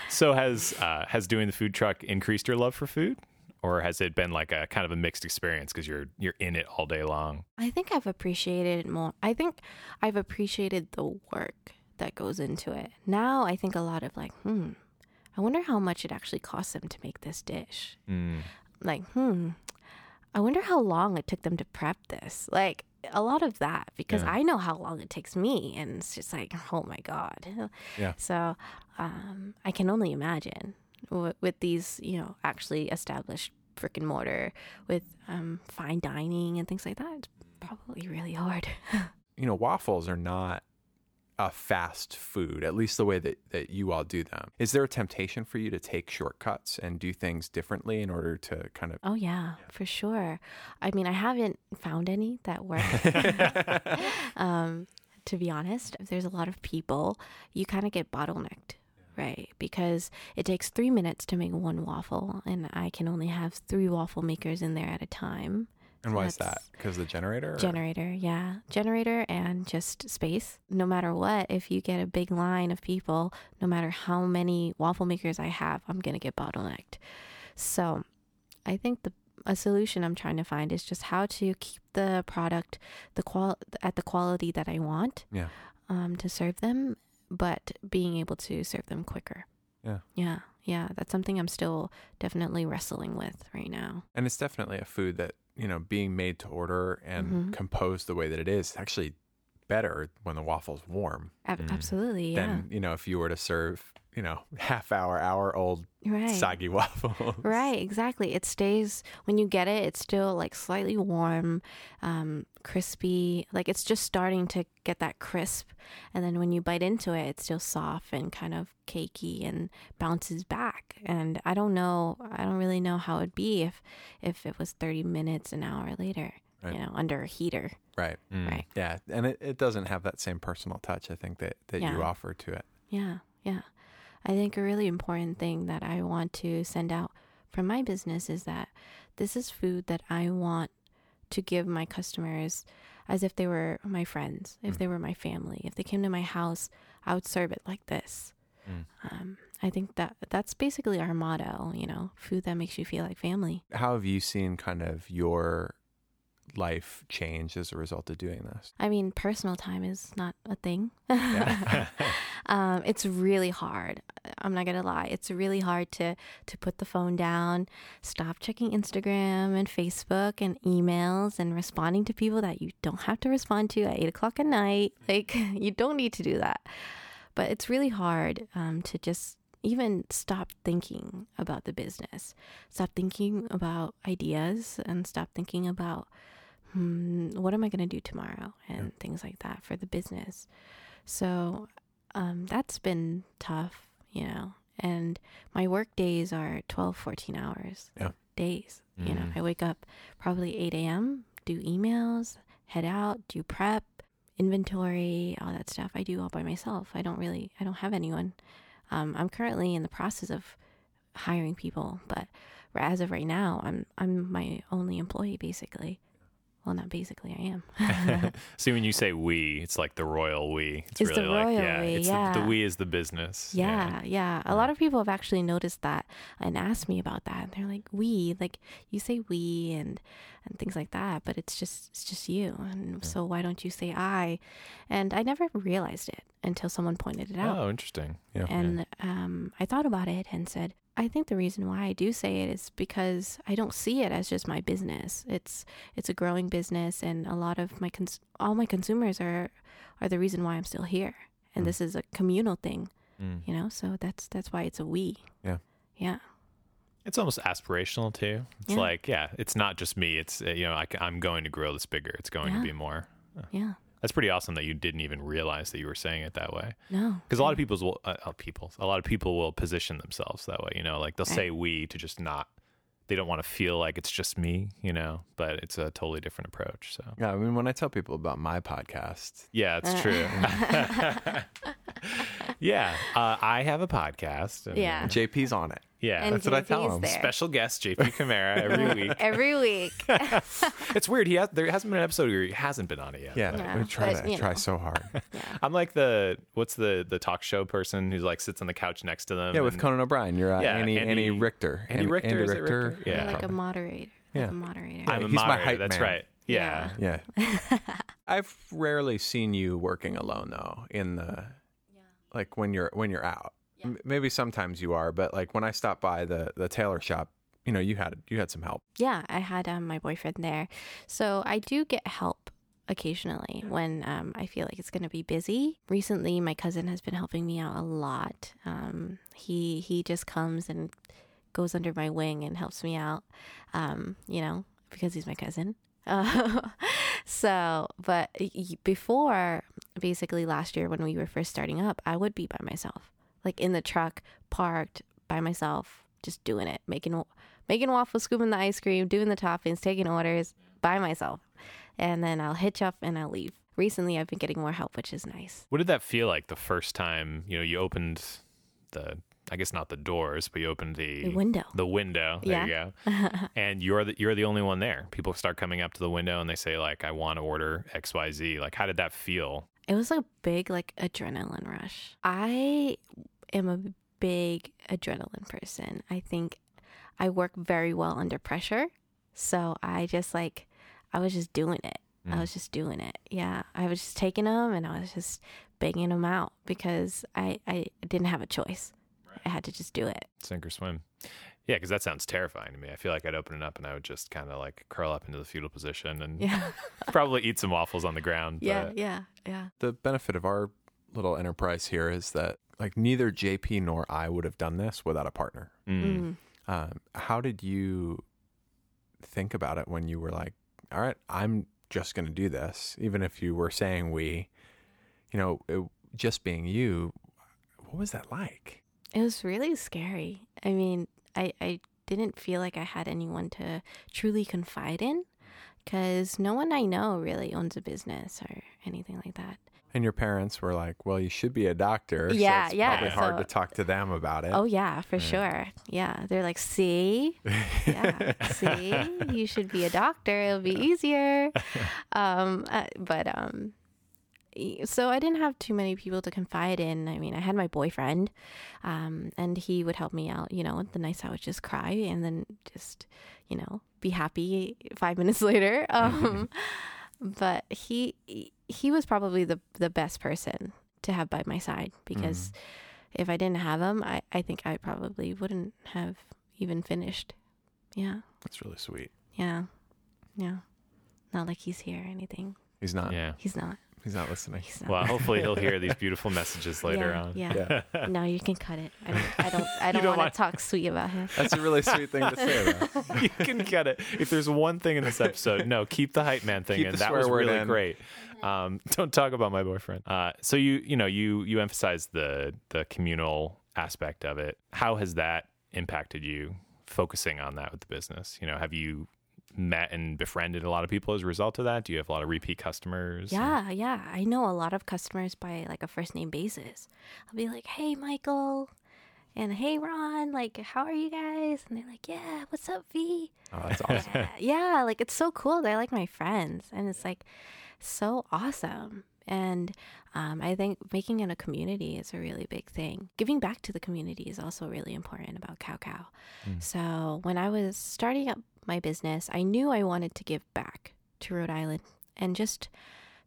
Speaker 2: So has uh, has doing the food truck increased your love for food, or has it been like a kind of a mixed experience because you're you're in it all day long?
Speaker 1: I think I've appreciated it more. I think I've appreciated the work that goes into it. Now I think a lot of like, hmm, I wonder how much it actually costs them to make this dish. Like, hmm, I wonder how long it took them to prep this. Like a lot of that because
Speaker 2: Yeah.
Speaker 1: I know how long it takes me, and it's just like, oh my god.
Speaker 3: Yeah.
Speaker 1: So um, I can only imagine with, with these, you know, actually established brick and mortar with um, fine dining and things like that. It's probably really hard.
Speaker 3: You know, waffles are not a fast food, at least the way that, that you all do them. Is there a temptation for you to take shortcuts and do things differently in order to kind of
Speaker 1: oh yeah, for sure. I mean, I haven't found any that work. um, to be honest, if there's a lot of people, you kind of get bottlenecked. Right, because it takes three minutes to make one waffle, and I can only have three waffle makers in there at a time.
Speaker 3: And why is that? Because the generator? or-
Speaker 1: Generator, yeah. Generator and just space. No matter what, if you get a big line of people, no matter how many waffle makers I have, I'm going to get bottlenecked. So I think the a solution I'm trying to find is just how to keep the product the qual at the quality that I want
Speaker 3: Yeah.
Speaker 1: um, to serve them, but being able to serve them quicker.
Speaker 3: Yeah.
Speaker 1: Yeah. Yeah. That's something I'm still definitely wrestling with right now.
Speaker 3: And it's definitely a food that, you know, being made to order and
Speaker 1: Mhm.
Speaker 3: composed the way that it is, actually better when the waffle's warm
Speaker 2: Mm.
Speaker 1: Absolutely. Yeah.
Speaker 3: than, you know, if you were to serve, you know, half hour, hour old
Speaker 1: right.
Speaker 3: soggy waffles.
Speaker 1: Right, exactly. It stays when you get it. It's still like slightly warm, um, crispy. Like it's just starting to get that crisp, and then when you bite into it, it's still soft and kind of cakey and bounces back. And I don't know. I don't really know how it'd be if if it was thirty minutes an hour later.
Speaker 3: Right.
Speaker 1: You know, under a heater.
Speaker 3: Right.
Speaker 2: Mm.
Speaker 1: Right.
Speaker 3: Yeah. And it, it doesn't have that same personal touch, I think, that, that you offer to it.
Speaker 1: Yeah, yeah. I think a really important thing that I want to send out from my business is that this is food that I want to give my customers as if they were my friends, if
Speaker 3: Mm.
Speaker 1: they were my family. If they came to my house, I would serve it like this.
Speaker 3: Mm.
Speaker 1: Um, I think that that's basically our motto, you know, food that makes you feel like family.
Speaker 3: How have you seen kind of your life change as a result of doing this?
Speaker 1: I mean, personal time is not a thing.
Speaker 3: Yeah.
Speaker 1: um, it's really hard. I'm not gonna lie. It's really hard to to put the phone down, stop checking Instagram and Facebook and emails and responding to people that you don't have to respond to at eight o'clock at night. Like you don't need to do that. But it's really hard um, to just even stop thinking about the business, stop thinking about ideas, and stop thinking about hmm, what am I going to do tomorrow and things like that for the business. So um, that's been tough, you know. And my work days are 12, 14 hours
Speaker 3: Yeah.
Speaker 1: days. You know,
Speaker 2: Mhm.
Speaker 1: I wake up probably 8 a.m., do emails, head out, do prep, inventory, all that stuff. I do all by myself. I don't really, I don't have anyone. Um, I'm currently in the process of hiring people, but as of right now, I'm I'm my only employee basically. Well, not basically, I am.
Speaker 2: See, when you say we, it's like the royal we. It's,
Speaker 1: It's the
Speaker 2: really like,
Speaker 1: royal
Speaker 2: yeah,
Speaker 1: we,
Speaker 2: it's The, the we is the business.
Speaker 1: Yeah, yeah. A lot of people have actually noticed that and asked me about that. They're like, "We, like you say we and and things like that, but it's just it's just you. And so why don't you say I?" And I never realized it until someone pointed it out.
Speaker 2: Oh, interesting.
Speaker 3: Yeah.
Speaker 1: And um, I thought about it and said, I think the reason why I do say it is because I don't see it as just my business. It's it's a growing business, and a lot of my cons- all my consumers are are the reason why I'm still here. And
Speaker 3: Mm.
Speaker 1: this is a communal thing,
Speaker 2: Mm.
Speaker 1: you know. So that's that's why it's a we.
Speaker 3: Yeah.
Speaker 1: Yeah.
Speaker 2: It's almost aspirational too. It's
Speaker 1: Yeah.
Speaker 2: like, yeah, it's not just me. It's uh, you know, I, am going to grow this bigger. It's going
Speaker 1: Yeah.
Speaker 2: to be more.
Speaker 1: Yeah.
Speaker 2: That's pretty awesome that you didn't even realize that you were saying it that way.
Speaker 1: No.
Speaker 2: Because a lot of people's will, uh, uh, people, a lot of people will position themselves that way. You know, like they'll
Speaker 1: Right.
Speaker 2: say we to just not. They don't want to feel like it's just me. You know, but it's a totally different approach. So
Speaker 3: Yeah, I mean, when I tell people about my podcast,
Speaker 2: yeah, it's true. yeah, uh, I have a podcast. and-
Speaker 1: Yeah.
Speaker 3: JP's on it.
Speaker 2: Yeah.
Speaker 1: And
Speaker 3: That's what I tell
Speaker 1: JP is
Speaker 3: them.
Speaker 1: there.
Speaker 2: Special guest JP Camara every week.
Speaker 1: Every week.
Speaker 2: It's weird. He has, there hasn't been an episode where he hasn't been on it yet.
Speaker 3: Yeah,
Speaker 2: but-
Speaker 1: Yeah,
Speaker 3: we try
Speaker 1: but,
Speaker 3: to
Speaker 1: you
Speaker 3: try
Speaker 1: know.
Speaker 3: so hard.
Speaker 1: yeah.
Speaker 2: I'm like the what's the the talk show person who's like sits on the couch next to them.
Speaker 3: Yeah, with
Speaker 2: and-
Speaker 3: Conan O'Brien, you're uh,
Speaker 2: Yeah,
Speaker 3: Annie, Annie
Speaker 2: Andy-
Speaker 3: Richter.
Speaker 2: Andy
Speaker 3: An-
Speaker 2: Richter,
Speaker 3: Andy
Speaker 2: is it
Speaker 3: Richter.
Speaker 2: Richter? Yeah.
Speaker 1: You're like a moderator.
Speaker 3: Yeah.
Speaker 1: Like a moderator.
Speaker 2: I'm a
Speaker 3: He's my
Speaker 2: moderator.
Speaker 3: hype
Speaker 2: That's
Speaker 3: man.
Speaker 2: right. Yeah.
Speaker 1: Yeah.
Speaker 3: Yeah. I've rarely seen you working alone though. In the like when you're when you're out. M- Maybe sometimes you are, but like when I stopped by the the tailor shop, you know, you had you had some help.
Speaker 1: Yeah, I had um, my boyfriend there. So I do get help occasionally when um, I feel like it's going to be busy. Recently, my cousin has been helping me out a lot. Um, he he just comes and goes under my wing and helps me out, um, you know, because he's my cousin. Uh, so, but before, basically last year when we were first starting up, I would be by myself, like in the truck, parked by myself, just doing it, making making waffles, scooping the ice cream, doing the toppings, taking orders by myself. And then I'll hitch up and I'll leave. Recently, I've been getting more help, which is nice.
Speaker 2: What did that feel like the first time you know you opened the I guess not the doors, but you opened the,
Speaker 1: The window.
Speaker 2: The window. There you go. and you're the you're the only one there. People start coming up to the window and they say like, "I want to order X Y Z." Like, how did that feel?
Speaker 1: It was a big like adrenaline rush. I am a big adrenaline person. I think I work very well under pressure. So I just like I was just doing it. I was mm. just doing it. Yeah. I was just taking them and I was just banging them out because I I didn't have a choice. I had to just do it.
Speaker 2: Sink or swim. Yeah, because that sounds terrifying to me. I feel like I'd open it up and I would just kind of like curl up into the fetal position and
Speaker 1: Yeah.
Speaker 2: probably eat some waffles on the ground.
Speaker 1: yeah, yeah, yeah.
Speaker 3: The benefit of our little enterprise here is that like neither JP nor I would have done this without a partner.
Speaker 2: Mm.
Speaker 1: Mm.
Speaker 3: Um, how did you think about it when you were like, all right, I'm just going to do this, even if you were saying we, you know, it, just being you, what was that like?
Speaker 1: It was really scary. I mean, I, I didn't feel like I had anyone to truly confide in because no one I know really owns a business or anything like that.
Speaker 3: And your parents were like, well, you should be a doctor. so
Speaker 1: Yeah,
Speaker 3: it's
Speaker 1: yeah,
Speaker 3: Probably hard
Speaker 1: so-
Speaker 3: to talk to them about it.
Speaker 1: Oh, yeah, for sure. Yeah. They're like, see? Yeah. see? You should be a doctor. It'll be easier. Um, uh, but, um, so I didn't have too many people to confide in. I mean, I had my boyfriend, um, and he would help me out. You know, the nights I would just cry and then just, you know, be happy five minutes later. Um, but he he was probably the the best person to have by my side because mm-hmm. if I didn't have him, I I think I probably wouldn't have even finished. Yeah,
Speaker 3: That's really sweet.
Speaker 1: yeah, yeah. Not like he's here or anything.
Speaker 3: He's not.
Speaker 2: Yeah.
Speaker 1: He's not.
Speaker 3: He's not listening.
Speaker 1: He's not.
Speaker 2: Well, hopefully he'll hear these beautiful messages later
Speaker 1: yeah,
Speaker 2: on.
Speaker 1: Yeah.
Speaker 3: Yeah.
Speaker 1: No, you can cut it. I don't. I don't. I don't,
Speaker 2: don't
Speaker 1: want
Speaker 2: want-
Speaker 1: to talk sweet about him.
Speaker 3: That's a really sweet thing to say, though.
Speaker 2: you can cut it. If there's one thing in this episode, no, keep the hype man thing
Speaker 3: Keep
Speaker 2: in. That was really
Speaker 3: in.
Speaker 2: great. Um, don't talk about my boyfriend. Uh, so you you know you you emphasize the the communal aspect of it. How has that impacted you? Focusing on that with the business, you know, have you met and befriended a lot of people as a result of that? Do you have a lot of repeat customers?
Speaker 1: Yeah, yeah. I know a lot of customers by like a first name basis. I'll be like, "Hey, Michael," and "Hey, Ron." Like, how are you guys? And they're like, "Yeah, what's up, V?"
Speaker 3: Oh, that's awesome.
Speaker 1: yeah, yeah, like it's so cool. They're like my friends, and it's like so awesome. And um, I think making it a community is a really big thing. Giving back to the community is also really important about Kow Kow. So when I was starting up my business, I knew I wanted to give back to Rhode Island and just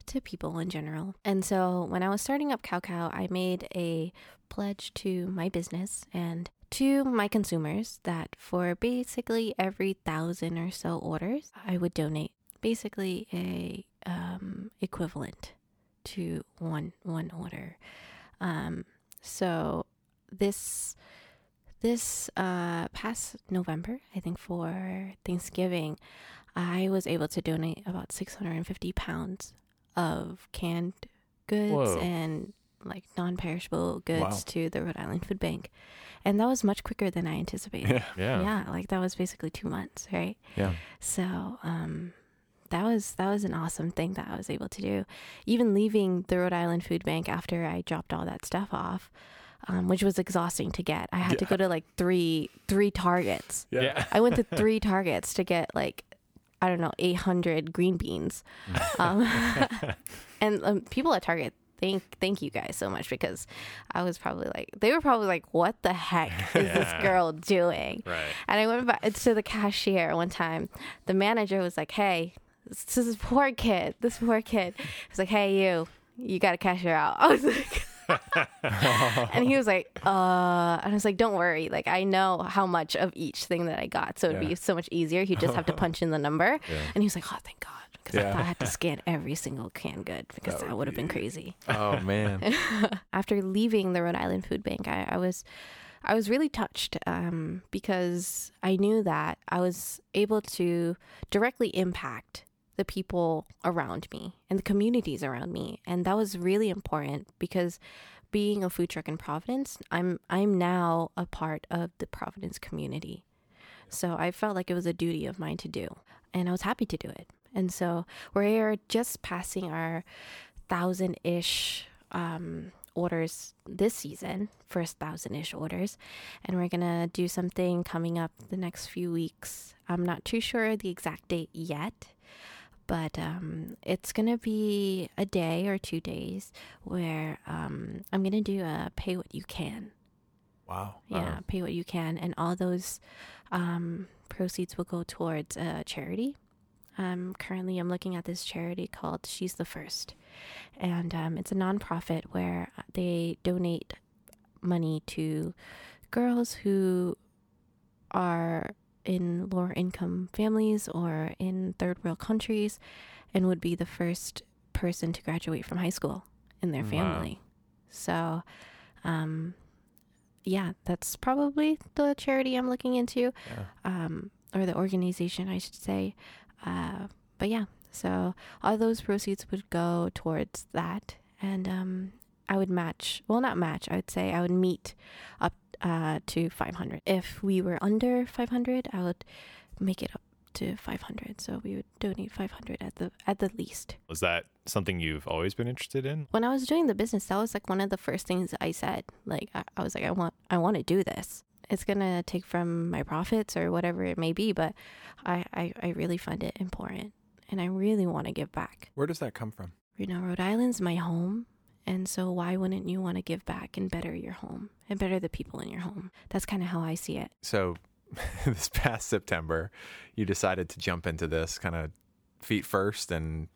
Speaker 1: to people in general. And so when I was starting up Kow Kow, I made a pledge to my business and to my consumers that for basically every thousand or so orders, I would donate basically a um, equivalent to one one order. Um, so this this uh, past November, I think for Thanksgiving, I was able to donate about 650 pounds of canned goods
Speaker 2: Whoa.
Speaker 1: and like non-perishable goods
Speaker 3: Wow.
Speaker 1: to the Rhode Island Food Bank, and that was much quicker than I anticipated.
Speaker 3: Yeah.
Speaker 2: Yeah.
Speaker 1: yeah, like that was basically two months, right?
Speaker 3: Yeah.
Speaker 1: So, um, that was that was an awesome thing that I was able to do. Even leaving the Rhode Island Food Bank after I dropped all that stuff off, um, which was exhausting to get. I had to go to like three three targets.
Speaker 2: Yeah.
Speaker 1: I went to three targets to get like I don't know eight hundred green beans, um, and um, people at Target. Thank, thank you guys so much because I was probably like, they were probably like, what the heck is
Speaker 2: Yeah.
Speaker 1: this girl doing?
Speaker 2: Right.
Speaker 1: And I went back to the cashier one time. The manager was like, "Hey, this this poor kid. This poor kid." He's like, "Hey, you, you got to cash her out." I was like, and he was like, "Uh," and I was like, "Don't worry. Like, I know how much of each thing that I got, so it'd
Speaker 3: Yeah.
Speaker 1: be so much easier. You just have to punch in the number."
Speaker 3: Yeah.
Speaker 1: And he was like, "Oh, thank God." Because I thought I had to scan every single canned good because
Speaker 3: That
Speaker 1: that,
Speaker 3: would
Speaker 1: have been crazy
Speaker 3: Oh man.
Speaker 1: after leaving the Rhode Island Food Bank, I, I was I was really touched um, because I knew that I was able to directly impact the people around me and the communities around me, and that was really important because being a food truck in Providence, I'm I'm now a part of the Providence community. So I felt like it was a duty of mine to do, and I was happy to do it. And so we're just passing our thousand ish um, orders this season, first thousand ish orders. And we're to do something coming up the next few weeks. I'm not too sure the exact date yet, but um, it's going to be a day or two days where um, I'm going to do a pay what you can.
Speaker 3: Wow.
Speaker 1: Yeah,
Speaker 3: Oh,
Speaker 1: pay what you can. And all those um, proceeds will go towards a charity. Um, currently, I'm looking at this charity called She's the First. And um, it's a nonprofit where they donate money to girls who are in lower income families or in third world countries and would be the first person to graduate from high school in their
Speaker 2: Wow.
Speaker 1: family. So, um, yeah, that's probably the charity I'm looking into,
Speaker 3: yeah.
Speaker 1: um, or the organization, I should say. Uh, but yeah, so all those proceeds would go towards that, and um, I would match. Well, not match. I would say I would meet up uh, to 500. If we were under 500, I would make it up to 500. So we would donate 500 at the at the least.
Speaker 2: Was that something you've always been interested in?
Speaker 1: when I was doing the business, that was like one of the first things I said. Like I, I was like, I want, I want to do this. It's gonna take from my profits or whatever it may be, but I, I, I really find it important, and I really want to give back.
Speaker 3: Where does that come from?
Speaker 1: You know, Rhode Island's my home, and so why wouldn't you want to give back and better your home and better the people in your home? That's kind of how I see it.
Speaker 3: So, this past September, you decided to jump into this kind of feet first and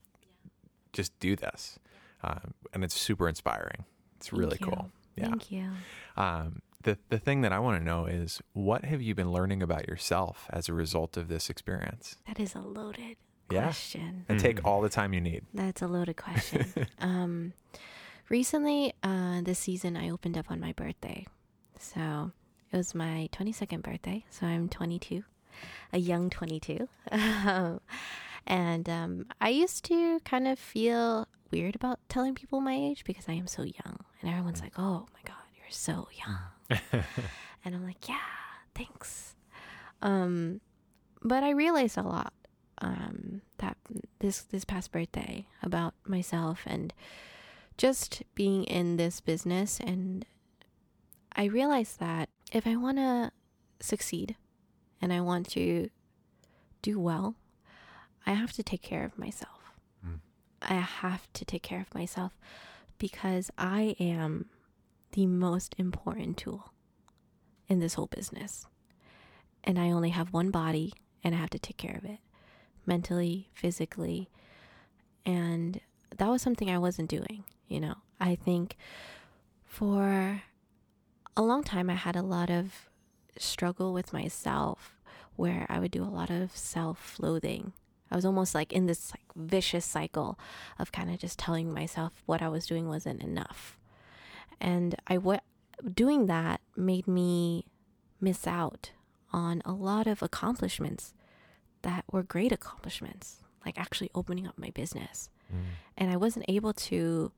Speaker 3: just do this. Um, and it's super inspiring. It's
Speaker 1: Thank
Speaker 3: really
Speaker 1: you.
Speaker 3: cool. Yeah.
Speaker 1: Thank you.
Speaker 3: Um, the the thing that I want to know is what have you been learning about yourself as a result of this experience?
Speaker 1: That is a loaded
Speaker 3: Yeah.
Speaker 1: question.
Speaker 3: And take
Speaker 2: Mhm.
Speaker 3: all the time you need.
Speaker 1: That's a loaded question. um, recently, uh, this season, I opened up on my birthday. So it was my 22nd birthday. So I'm 22, a young 22. and um, I used to kind of feel weird about telling people my age because I am so young. And everyone's like, oh my God, you're so young. And I'm like, yeah, thanks. Um, but I realized a lot um, that this this past birthday about myself and just being in this business, and I realized that if I want to succeed and I want to do well, I have to take care of myself.
Speaker 3: Mm.
Speaker 1: I have to take care of myself because I am the most important tool in this whole business. And I only have one body and I have to take care of it mentally, physically. And that was something I wasn't doing, you know. I think for a long time I had a lot of struggle with myself where I would do a lot of self-loathing. I was almost like in this like vicious cycle of kind of just telling myself what I was doing wasn't enough. And I what doing that made me miss out on a lot of accomplishments that were great accomplishments, like actually opening up my business. Mm. And I wasn't able to,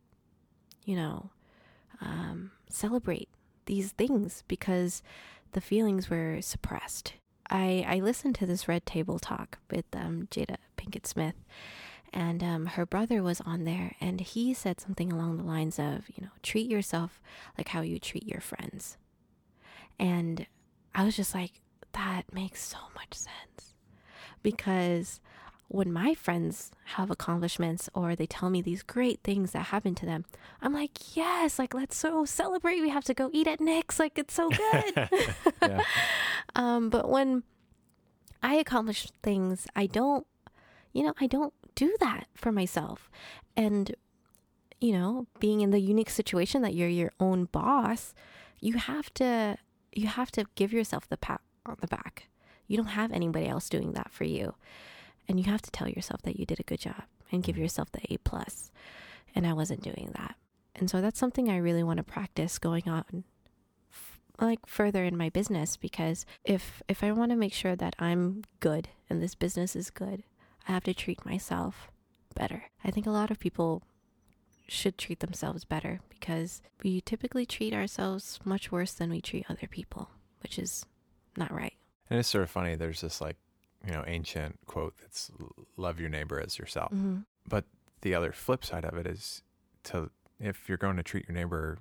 Speaker 1: you know, um, celebrate these things because the feelings were suppressed. I, I listened to this Red Table talk with um, Jada Pinkett Smith, and um, her brother was on there, and he said something along the lines of, you know, treat yourself like how you treat your friends. And I was just like, that makes so much sense. Because when my friends have accomplishments or they tell me these great things that happen to them, I'm like, yes, like let's so celebrate. We have to go eat at Nick's. Like it's so good.
Speaker 3: Yeah.
Speaker 1: um, but when I accomplish things, I don't, you know, I don't do that for myself. And, you know, being in the unique situation that you're your own boss, you have to, you have to give yourself the pat on the back. You don't have anybody else doing that for you. And you have to tell yourself that you did a good job and give mm-hmm. yourself the A plus. And I wasn't doing that. And so that's something I really want to practice going on f- like further in my business because if if I want to make sure that I'm good and this business is good, I have to treat myself better. I think a lot of people should treat themselves better because we typically treat ourselves much worse than we treat other people, which is not right.
Speaker 3: And it's sort of funny. There's this like, you know, ancient quote that's love your neighbor as yourself.
Speaker 1: hmm
Speaker 3: But the other flip side of it is to, if you're going to treat your neighbor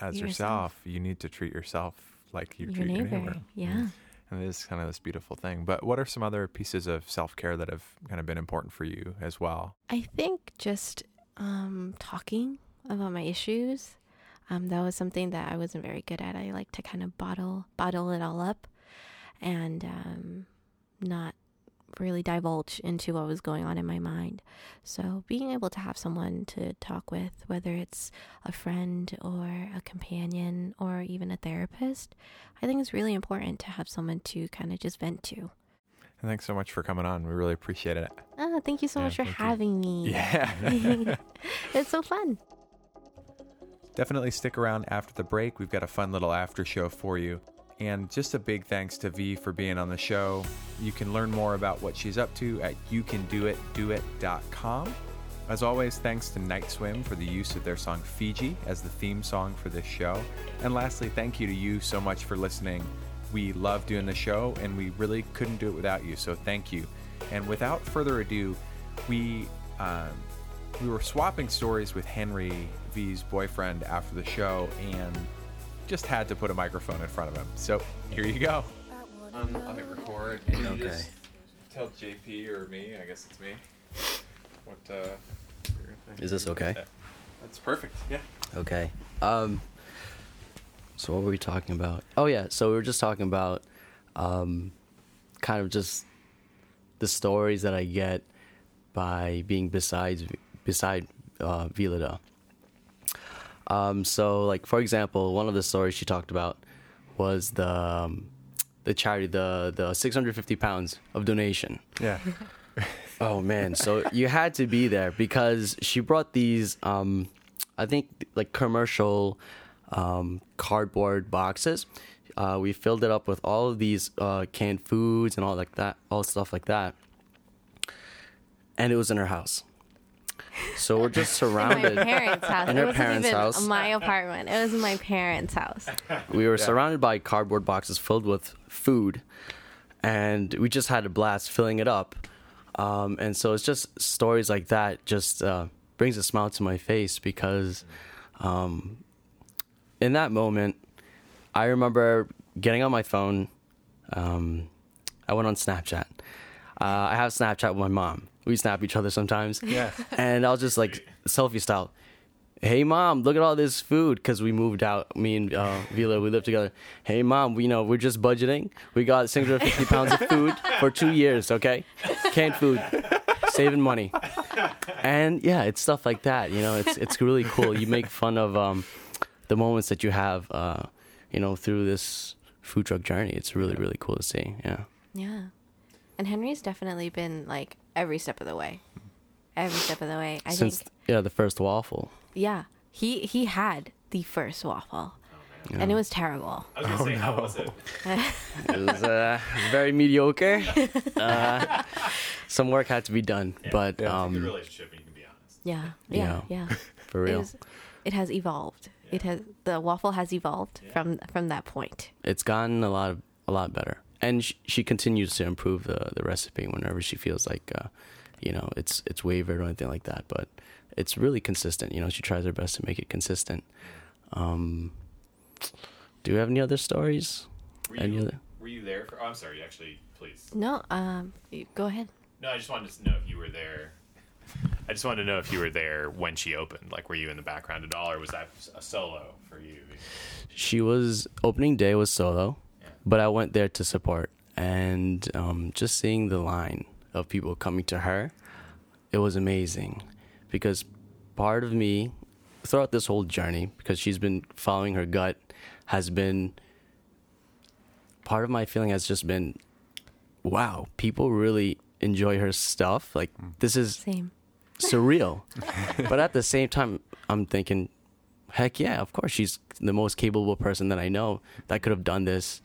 Speaker 3: as
Speaker 1: yourself.
Speaker 3: yourself, you need to treat yourself like you
Speaker 1: your
Speaker 3: treat
Speaker 1: neighbor.
Speaker 3: your neighbor.
Speaker 1: Yeah.
Speaker 3: And it is kind of this beautiful thing. But what are some other pieces of self care that have kind of been important for you as well?
Speaker 1: I think just um, talking about my issues. Um, that was something that I wasn't very good at. I like to kind of bottle bottle it all up, and um, not really divulge into what was going on in my mind. So being able to have someone to talk with, whether it's a friend or a companion or even a therapist, I think is really important to have someone to kind of just vent to.
Speaker 3: And thanks so much for coming on. We really appreciate it.
Speaker 1: Oh, thank you so
Speaker 3: Yeah,
Speaker 1: much for
Speaker 3: thank you.
Speaker 1: having me.
Speaker 3: Yeah.
Speaker 1: it's so fun.
Speaker 3: Definitely stick around after the break. We've got a fun little after show for you. And just a big thanks to V for being on the show. You can learn more about what she's up to at youcandoitdoit.com. As always, thanks to NGHTSWM for the use of their song Fiji as the theme song for this show. And lastly, thank you to you so much for listening. We love doing the show and we really couldn't do it without you, so thank you. And without further ado, we um, we were swapping stories with Henry V's boyfriend after the show and just had to put a microphone in front of him. So here you go. On, on the record, and you
Speaker 4: Okay.
Speaker 3: just tell JP or me, I guess it's me, what uh, you're gonna think.
Speaker 4: Is this okay?
Speaker 3: Yeah. That's perfect. Yeah.
Speaker 4: Okay. Um. So what were we talking about? Oh yeah. So we were just talking about, um, kind of just the stories that I get by being besides beside uh, Vilada. Um. So like for example, one of the stories she talked about was the um, the charity the the 650 pounds of donation.
Speaker 3: Yeah.
Speaker 4: Oh man, so you had to be there because she brought these um I think like commercial um cardboard boxes. Uh, we filled it up with all of these uh, canned foods and all like that, all stuff like that. And it was in her house. So we're just surrounded.
Speaker 1: In my
Speaker 4: surrounded.
Speaker 1: parents' house.
Speaker 4: In
Speaker 1: it
Speaker 4: her
Speaker 1: wasn't
Speaker 4: parents'
Speaker 1: even
Speaker 4: house.
Speaker 1: my apartment. It was my parents' house.
Speaker 4: we were surrounded by cardboard boxes filled with food and we just had a blast filling it up um, and so it's just stories like that just uh, brings a smile to my face because um, in that moment i remember getting on my phone um, i went on snapchat uh, i have snapchat with my mom we snap each other sometimes.
Speaker 3: Yeah.
Speaker 4: and i was just like selfie style. Hey mom look at all this food. Because we moved out me and uh, vila we lived together. Hey mom we, you know we're just budgeting. We got 650 pounds of food for two years okay? Canned food. Saving money. And yeah it's stuff like that you know? It's it's really cool. You make fun of um, the moments that you have uh, you know through this food truck journey. It's really really cool to see. Yeah.
Speaker 1: Yeah. And Henry's definitely been like every step of the way. Every step of the way. I
Speaker 4: since
Speaker 1: think
Speaker 4: yeah the first waffle
Speaker 1: yeah. He he had the first waffle. And it was terrible.
Speaker 2: I was gonna say, how was it?
Speaker 4: it was uh, very mediocre. Uh, some work had to be done, but
Speaker 2: It's a good
Speaker 4: um,
Speaker 2: relationship, you can be honest.
Speaker 1: Yeah. Yeah. Yeah.
Speaker 4: for
Speaker 1: It,
Speaker 4: real,
Speaker 1: was, it has evolved. It has the waffle has evolved from from that point.
Speaker 4: it's gotten a lot of, a lot better, and sh- she continues to improve the the recipe whenever she feels like, uh, you know, it's it's wavered or anything like that. But it's really consistent. You know, she tries her best to make it consistent. Um, do you have any other stories?
Speaker 2: Were
Speaker 4: Any
Speaker 2: you,
Speaker 4: other?
Speaker 2: were you there for? Oh, I'm sorry. Actually, please.
Speaker 1: No, um go ahead.
Speaker 2: No, I just wanted to know if you were there. I just wanted to know if you were there when she opened. Like, were you in the background at all, or was that a solo for you?
Speaker 4: She was opening day was solo,
Speaker 2: Yeah.
Speaker 4: But I went there to support, and um, just seeing the line of people coming to her, it was amazing, because part of me, throughout this whole journey, because she's been following her gut, has been. Part of my feeling has just been, wow, people really enjoy her stuff. Like this is
Speaker 1: Same.
Speaker 4: surreal. but at the same time, I'm thinking, heck yeah, of course she's the most capable person that I know that could have done this,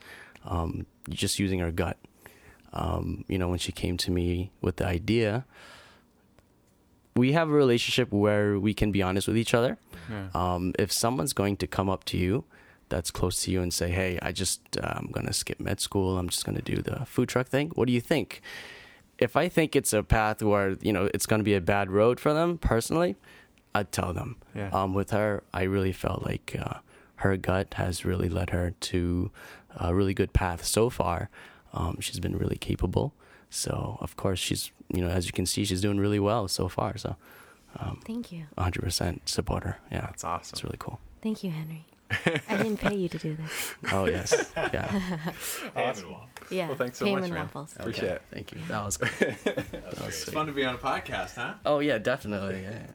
Speaker 4: um, just using her gut. Um, you know, when she came to me with the idea, we have a relationship where we can be honest with each other.
Speaker 3: Yeah.
Speaker 4: Um, if someone's going to come up to you that's close to you and say, hey, I just, uh, I'm going to skip med school, I'm just going to do the food truck thing, what do you think? If I think it's a path where, you know, it's going to be a bad road for them personally, I'd tell them.
Speaker 3: Yeah.
Speaker 4: Um, with her, I really felt like uh, her gut has really led her to a really good path so far. Um, she's been really capable. So of course she's you know as you can see she's doing really well so far. So
Speaker 1: Thank you.
Speaker 4: 100% support her. Yeah,
Speaker 3: That's awesome.
Speaker 4: it's really cool.
Speaker 1: Thank you, Henry. I didn't pay you to do this.
Speaker 4: Oh yes, yeah.
Speaker 1: Yeah.
Speaker 3: Well, thanks so
Speaker 1: ham
Speaker 3: much,
Speaker 1: and
Speaker 3: man.
Speaker 1: waffles.
Speaker 3: Appreciate
Speaker 4: Okay,
Speaker 3: it.
Speaker 4: Thank you. That was. That was
Speaker 3: It's
Speaker 4: sweet.
Speaker 3: fun to be on a podcast, huh?
Speaker 4: Oh yeah, definitely. Yeah.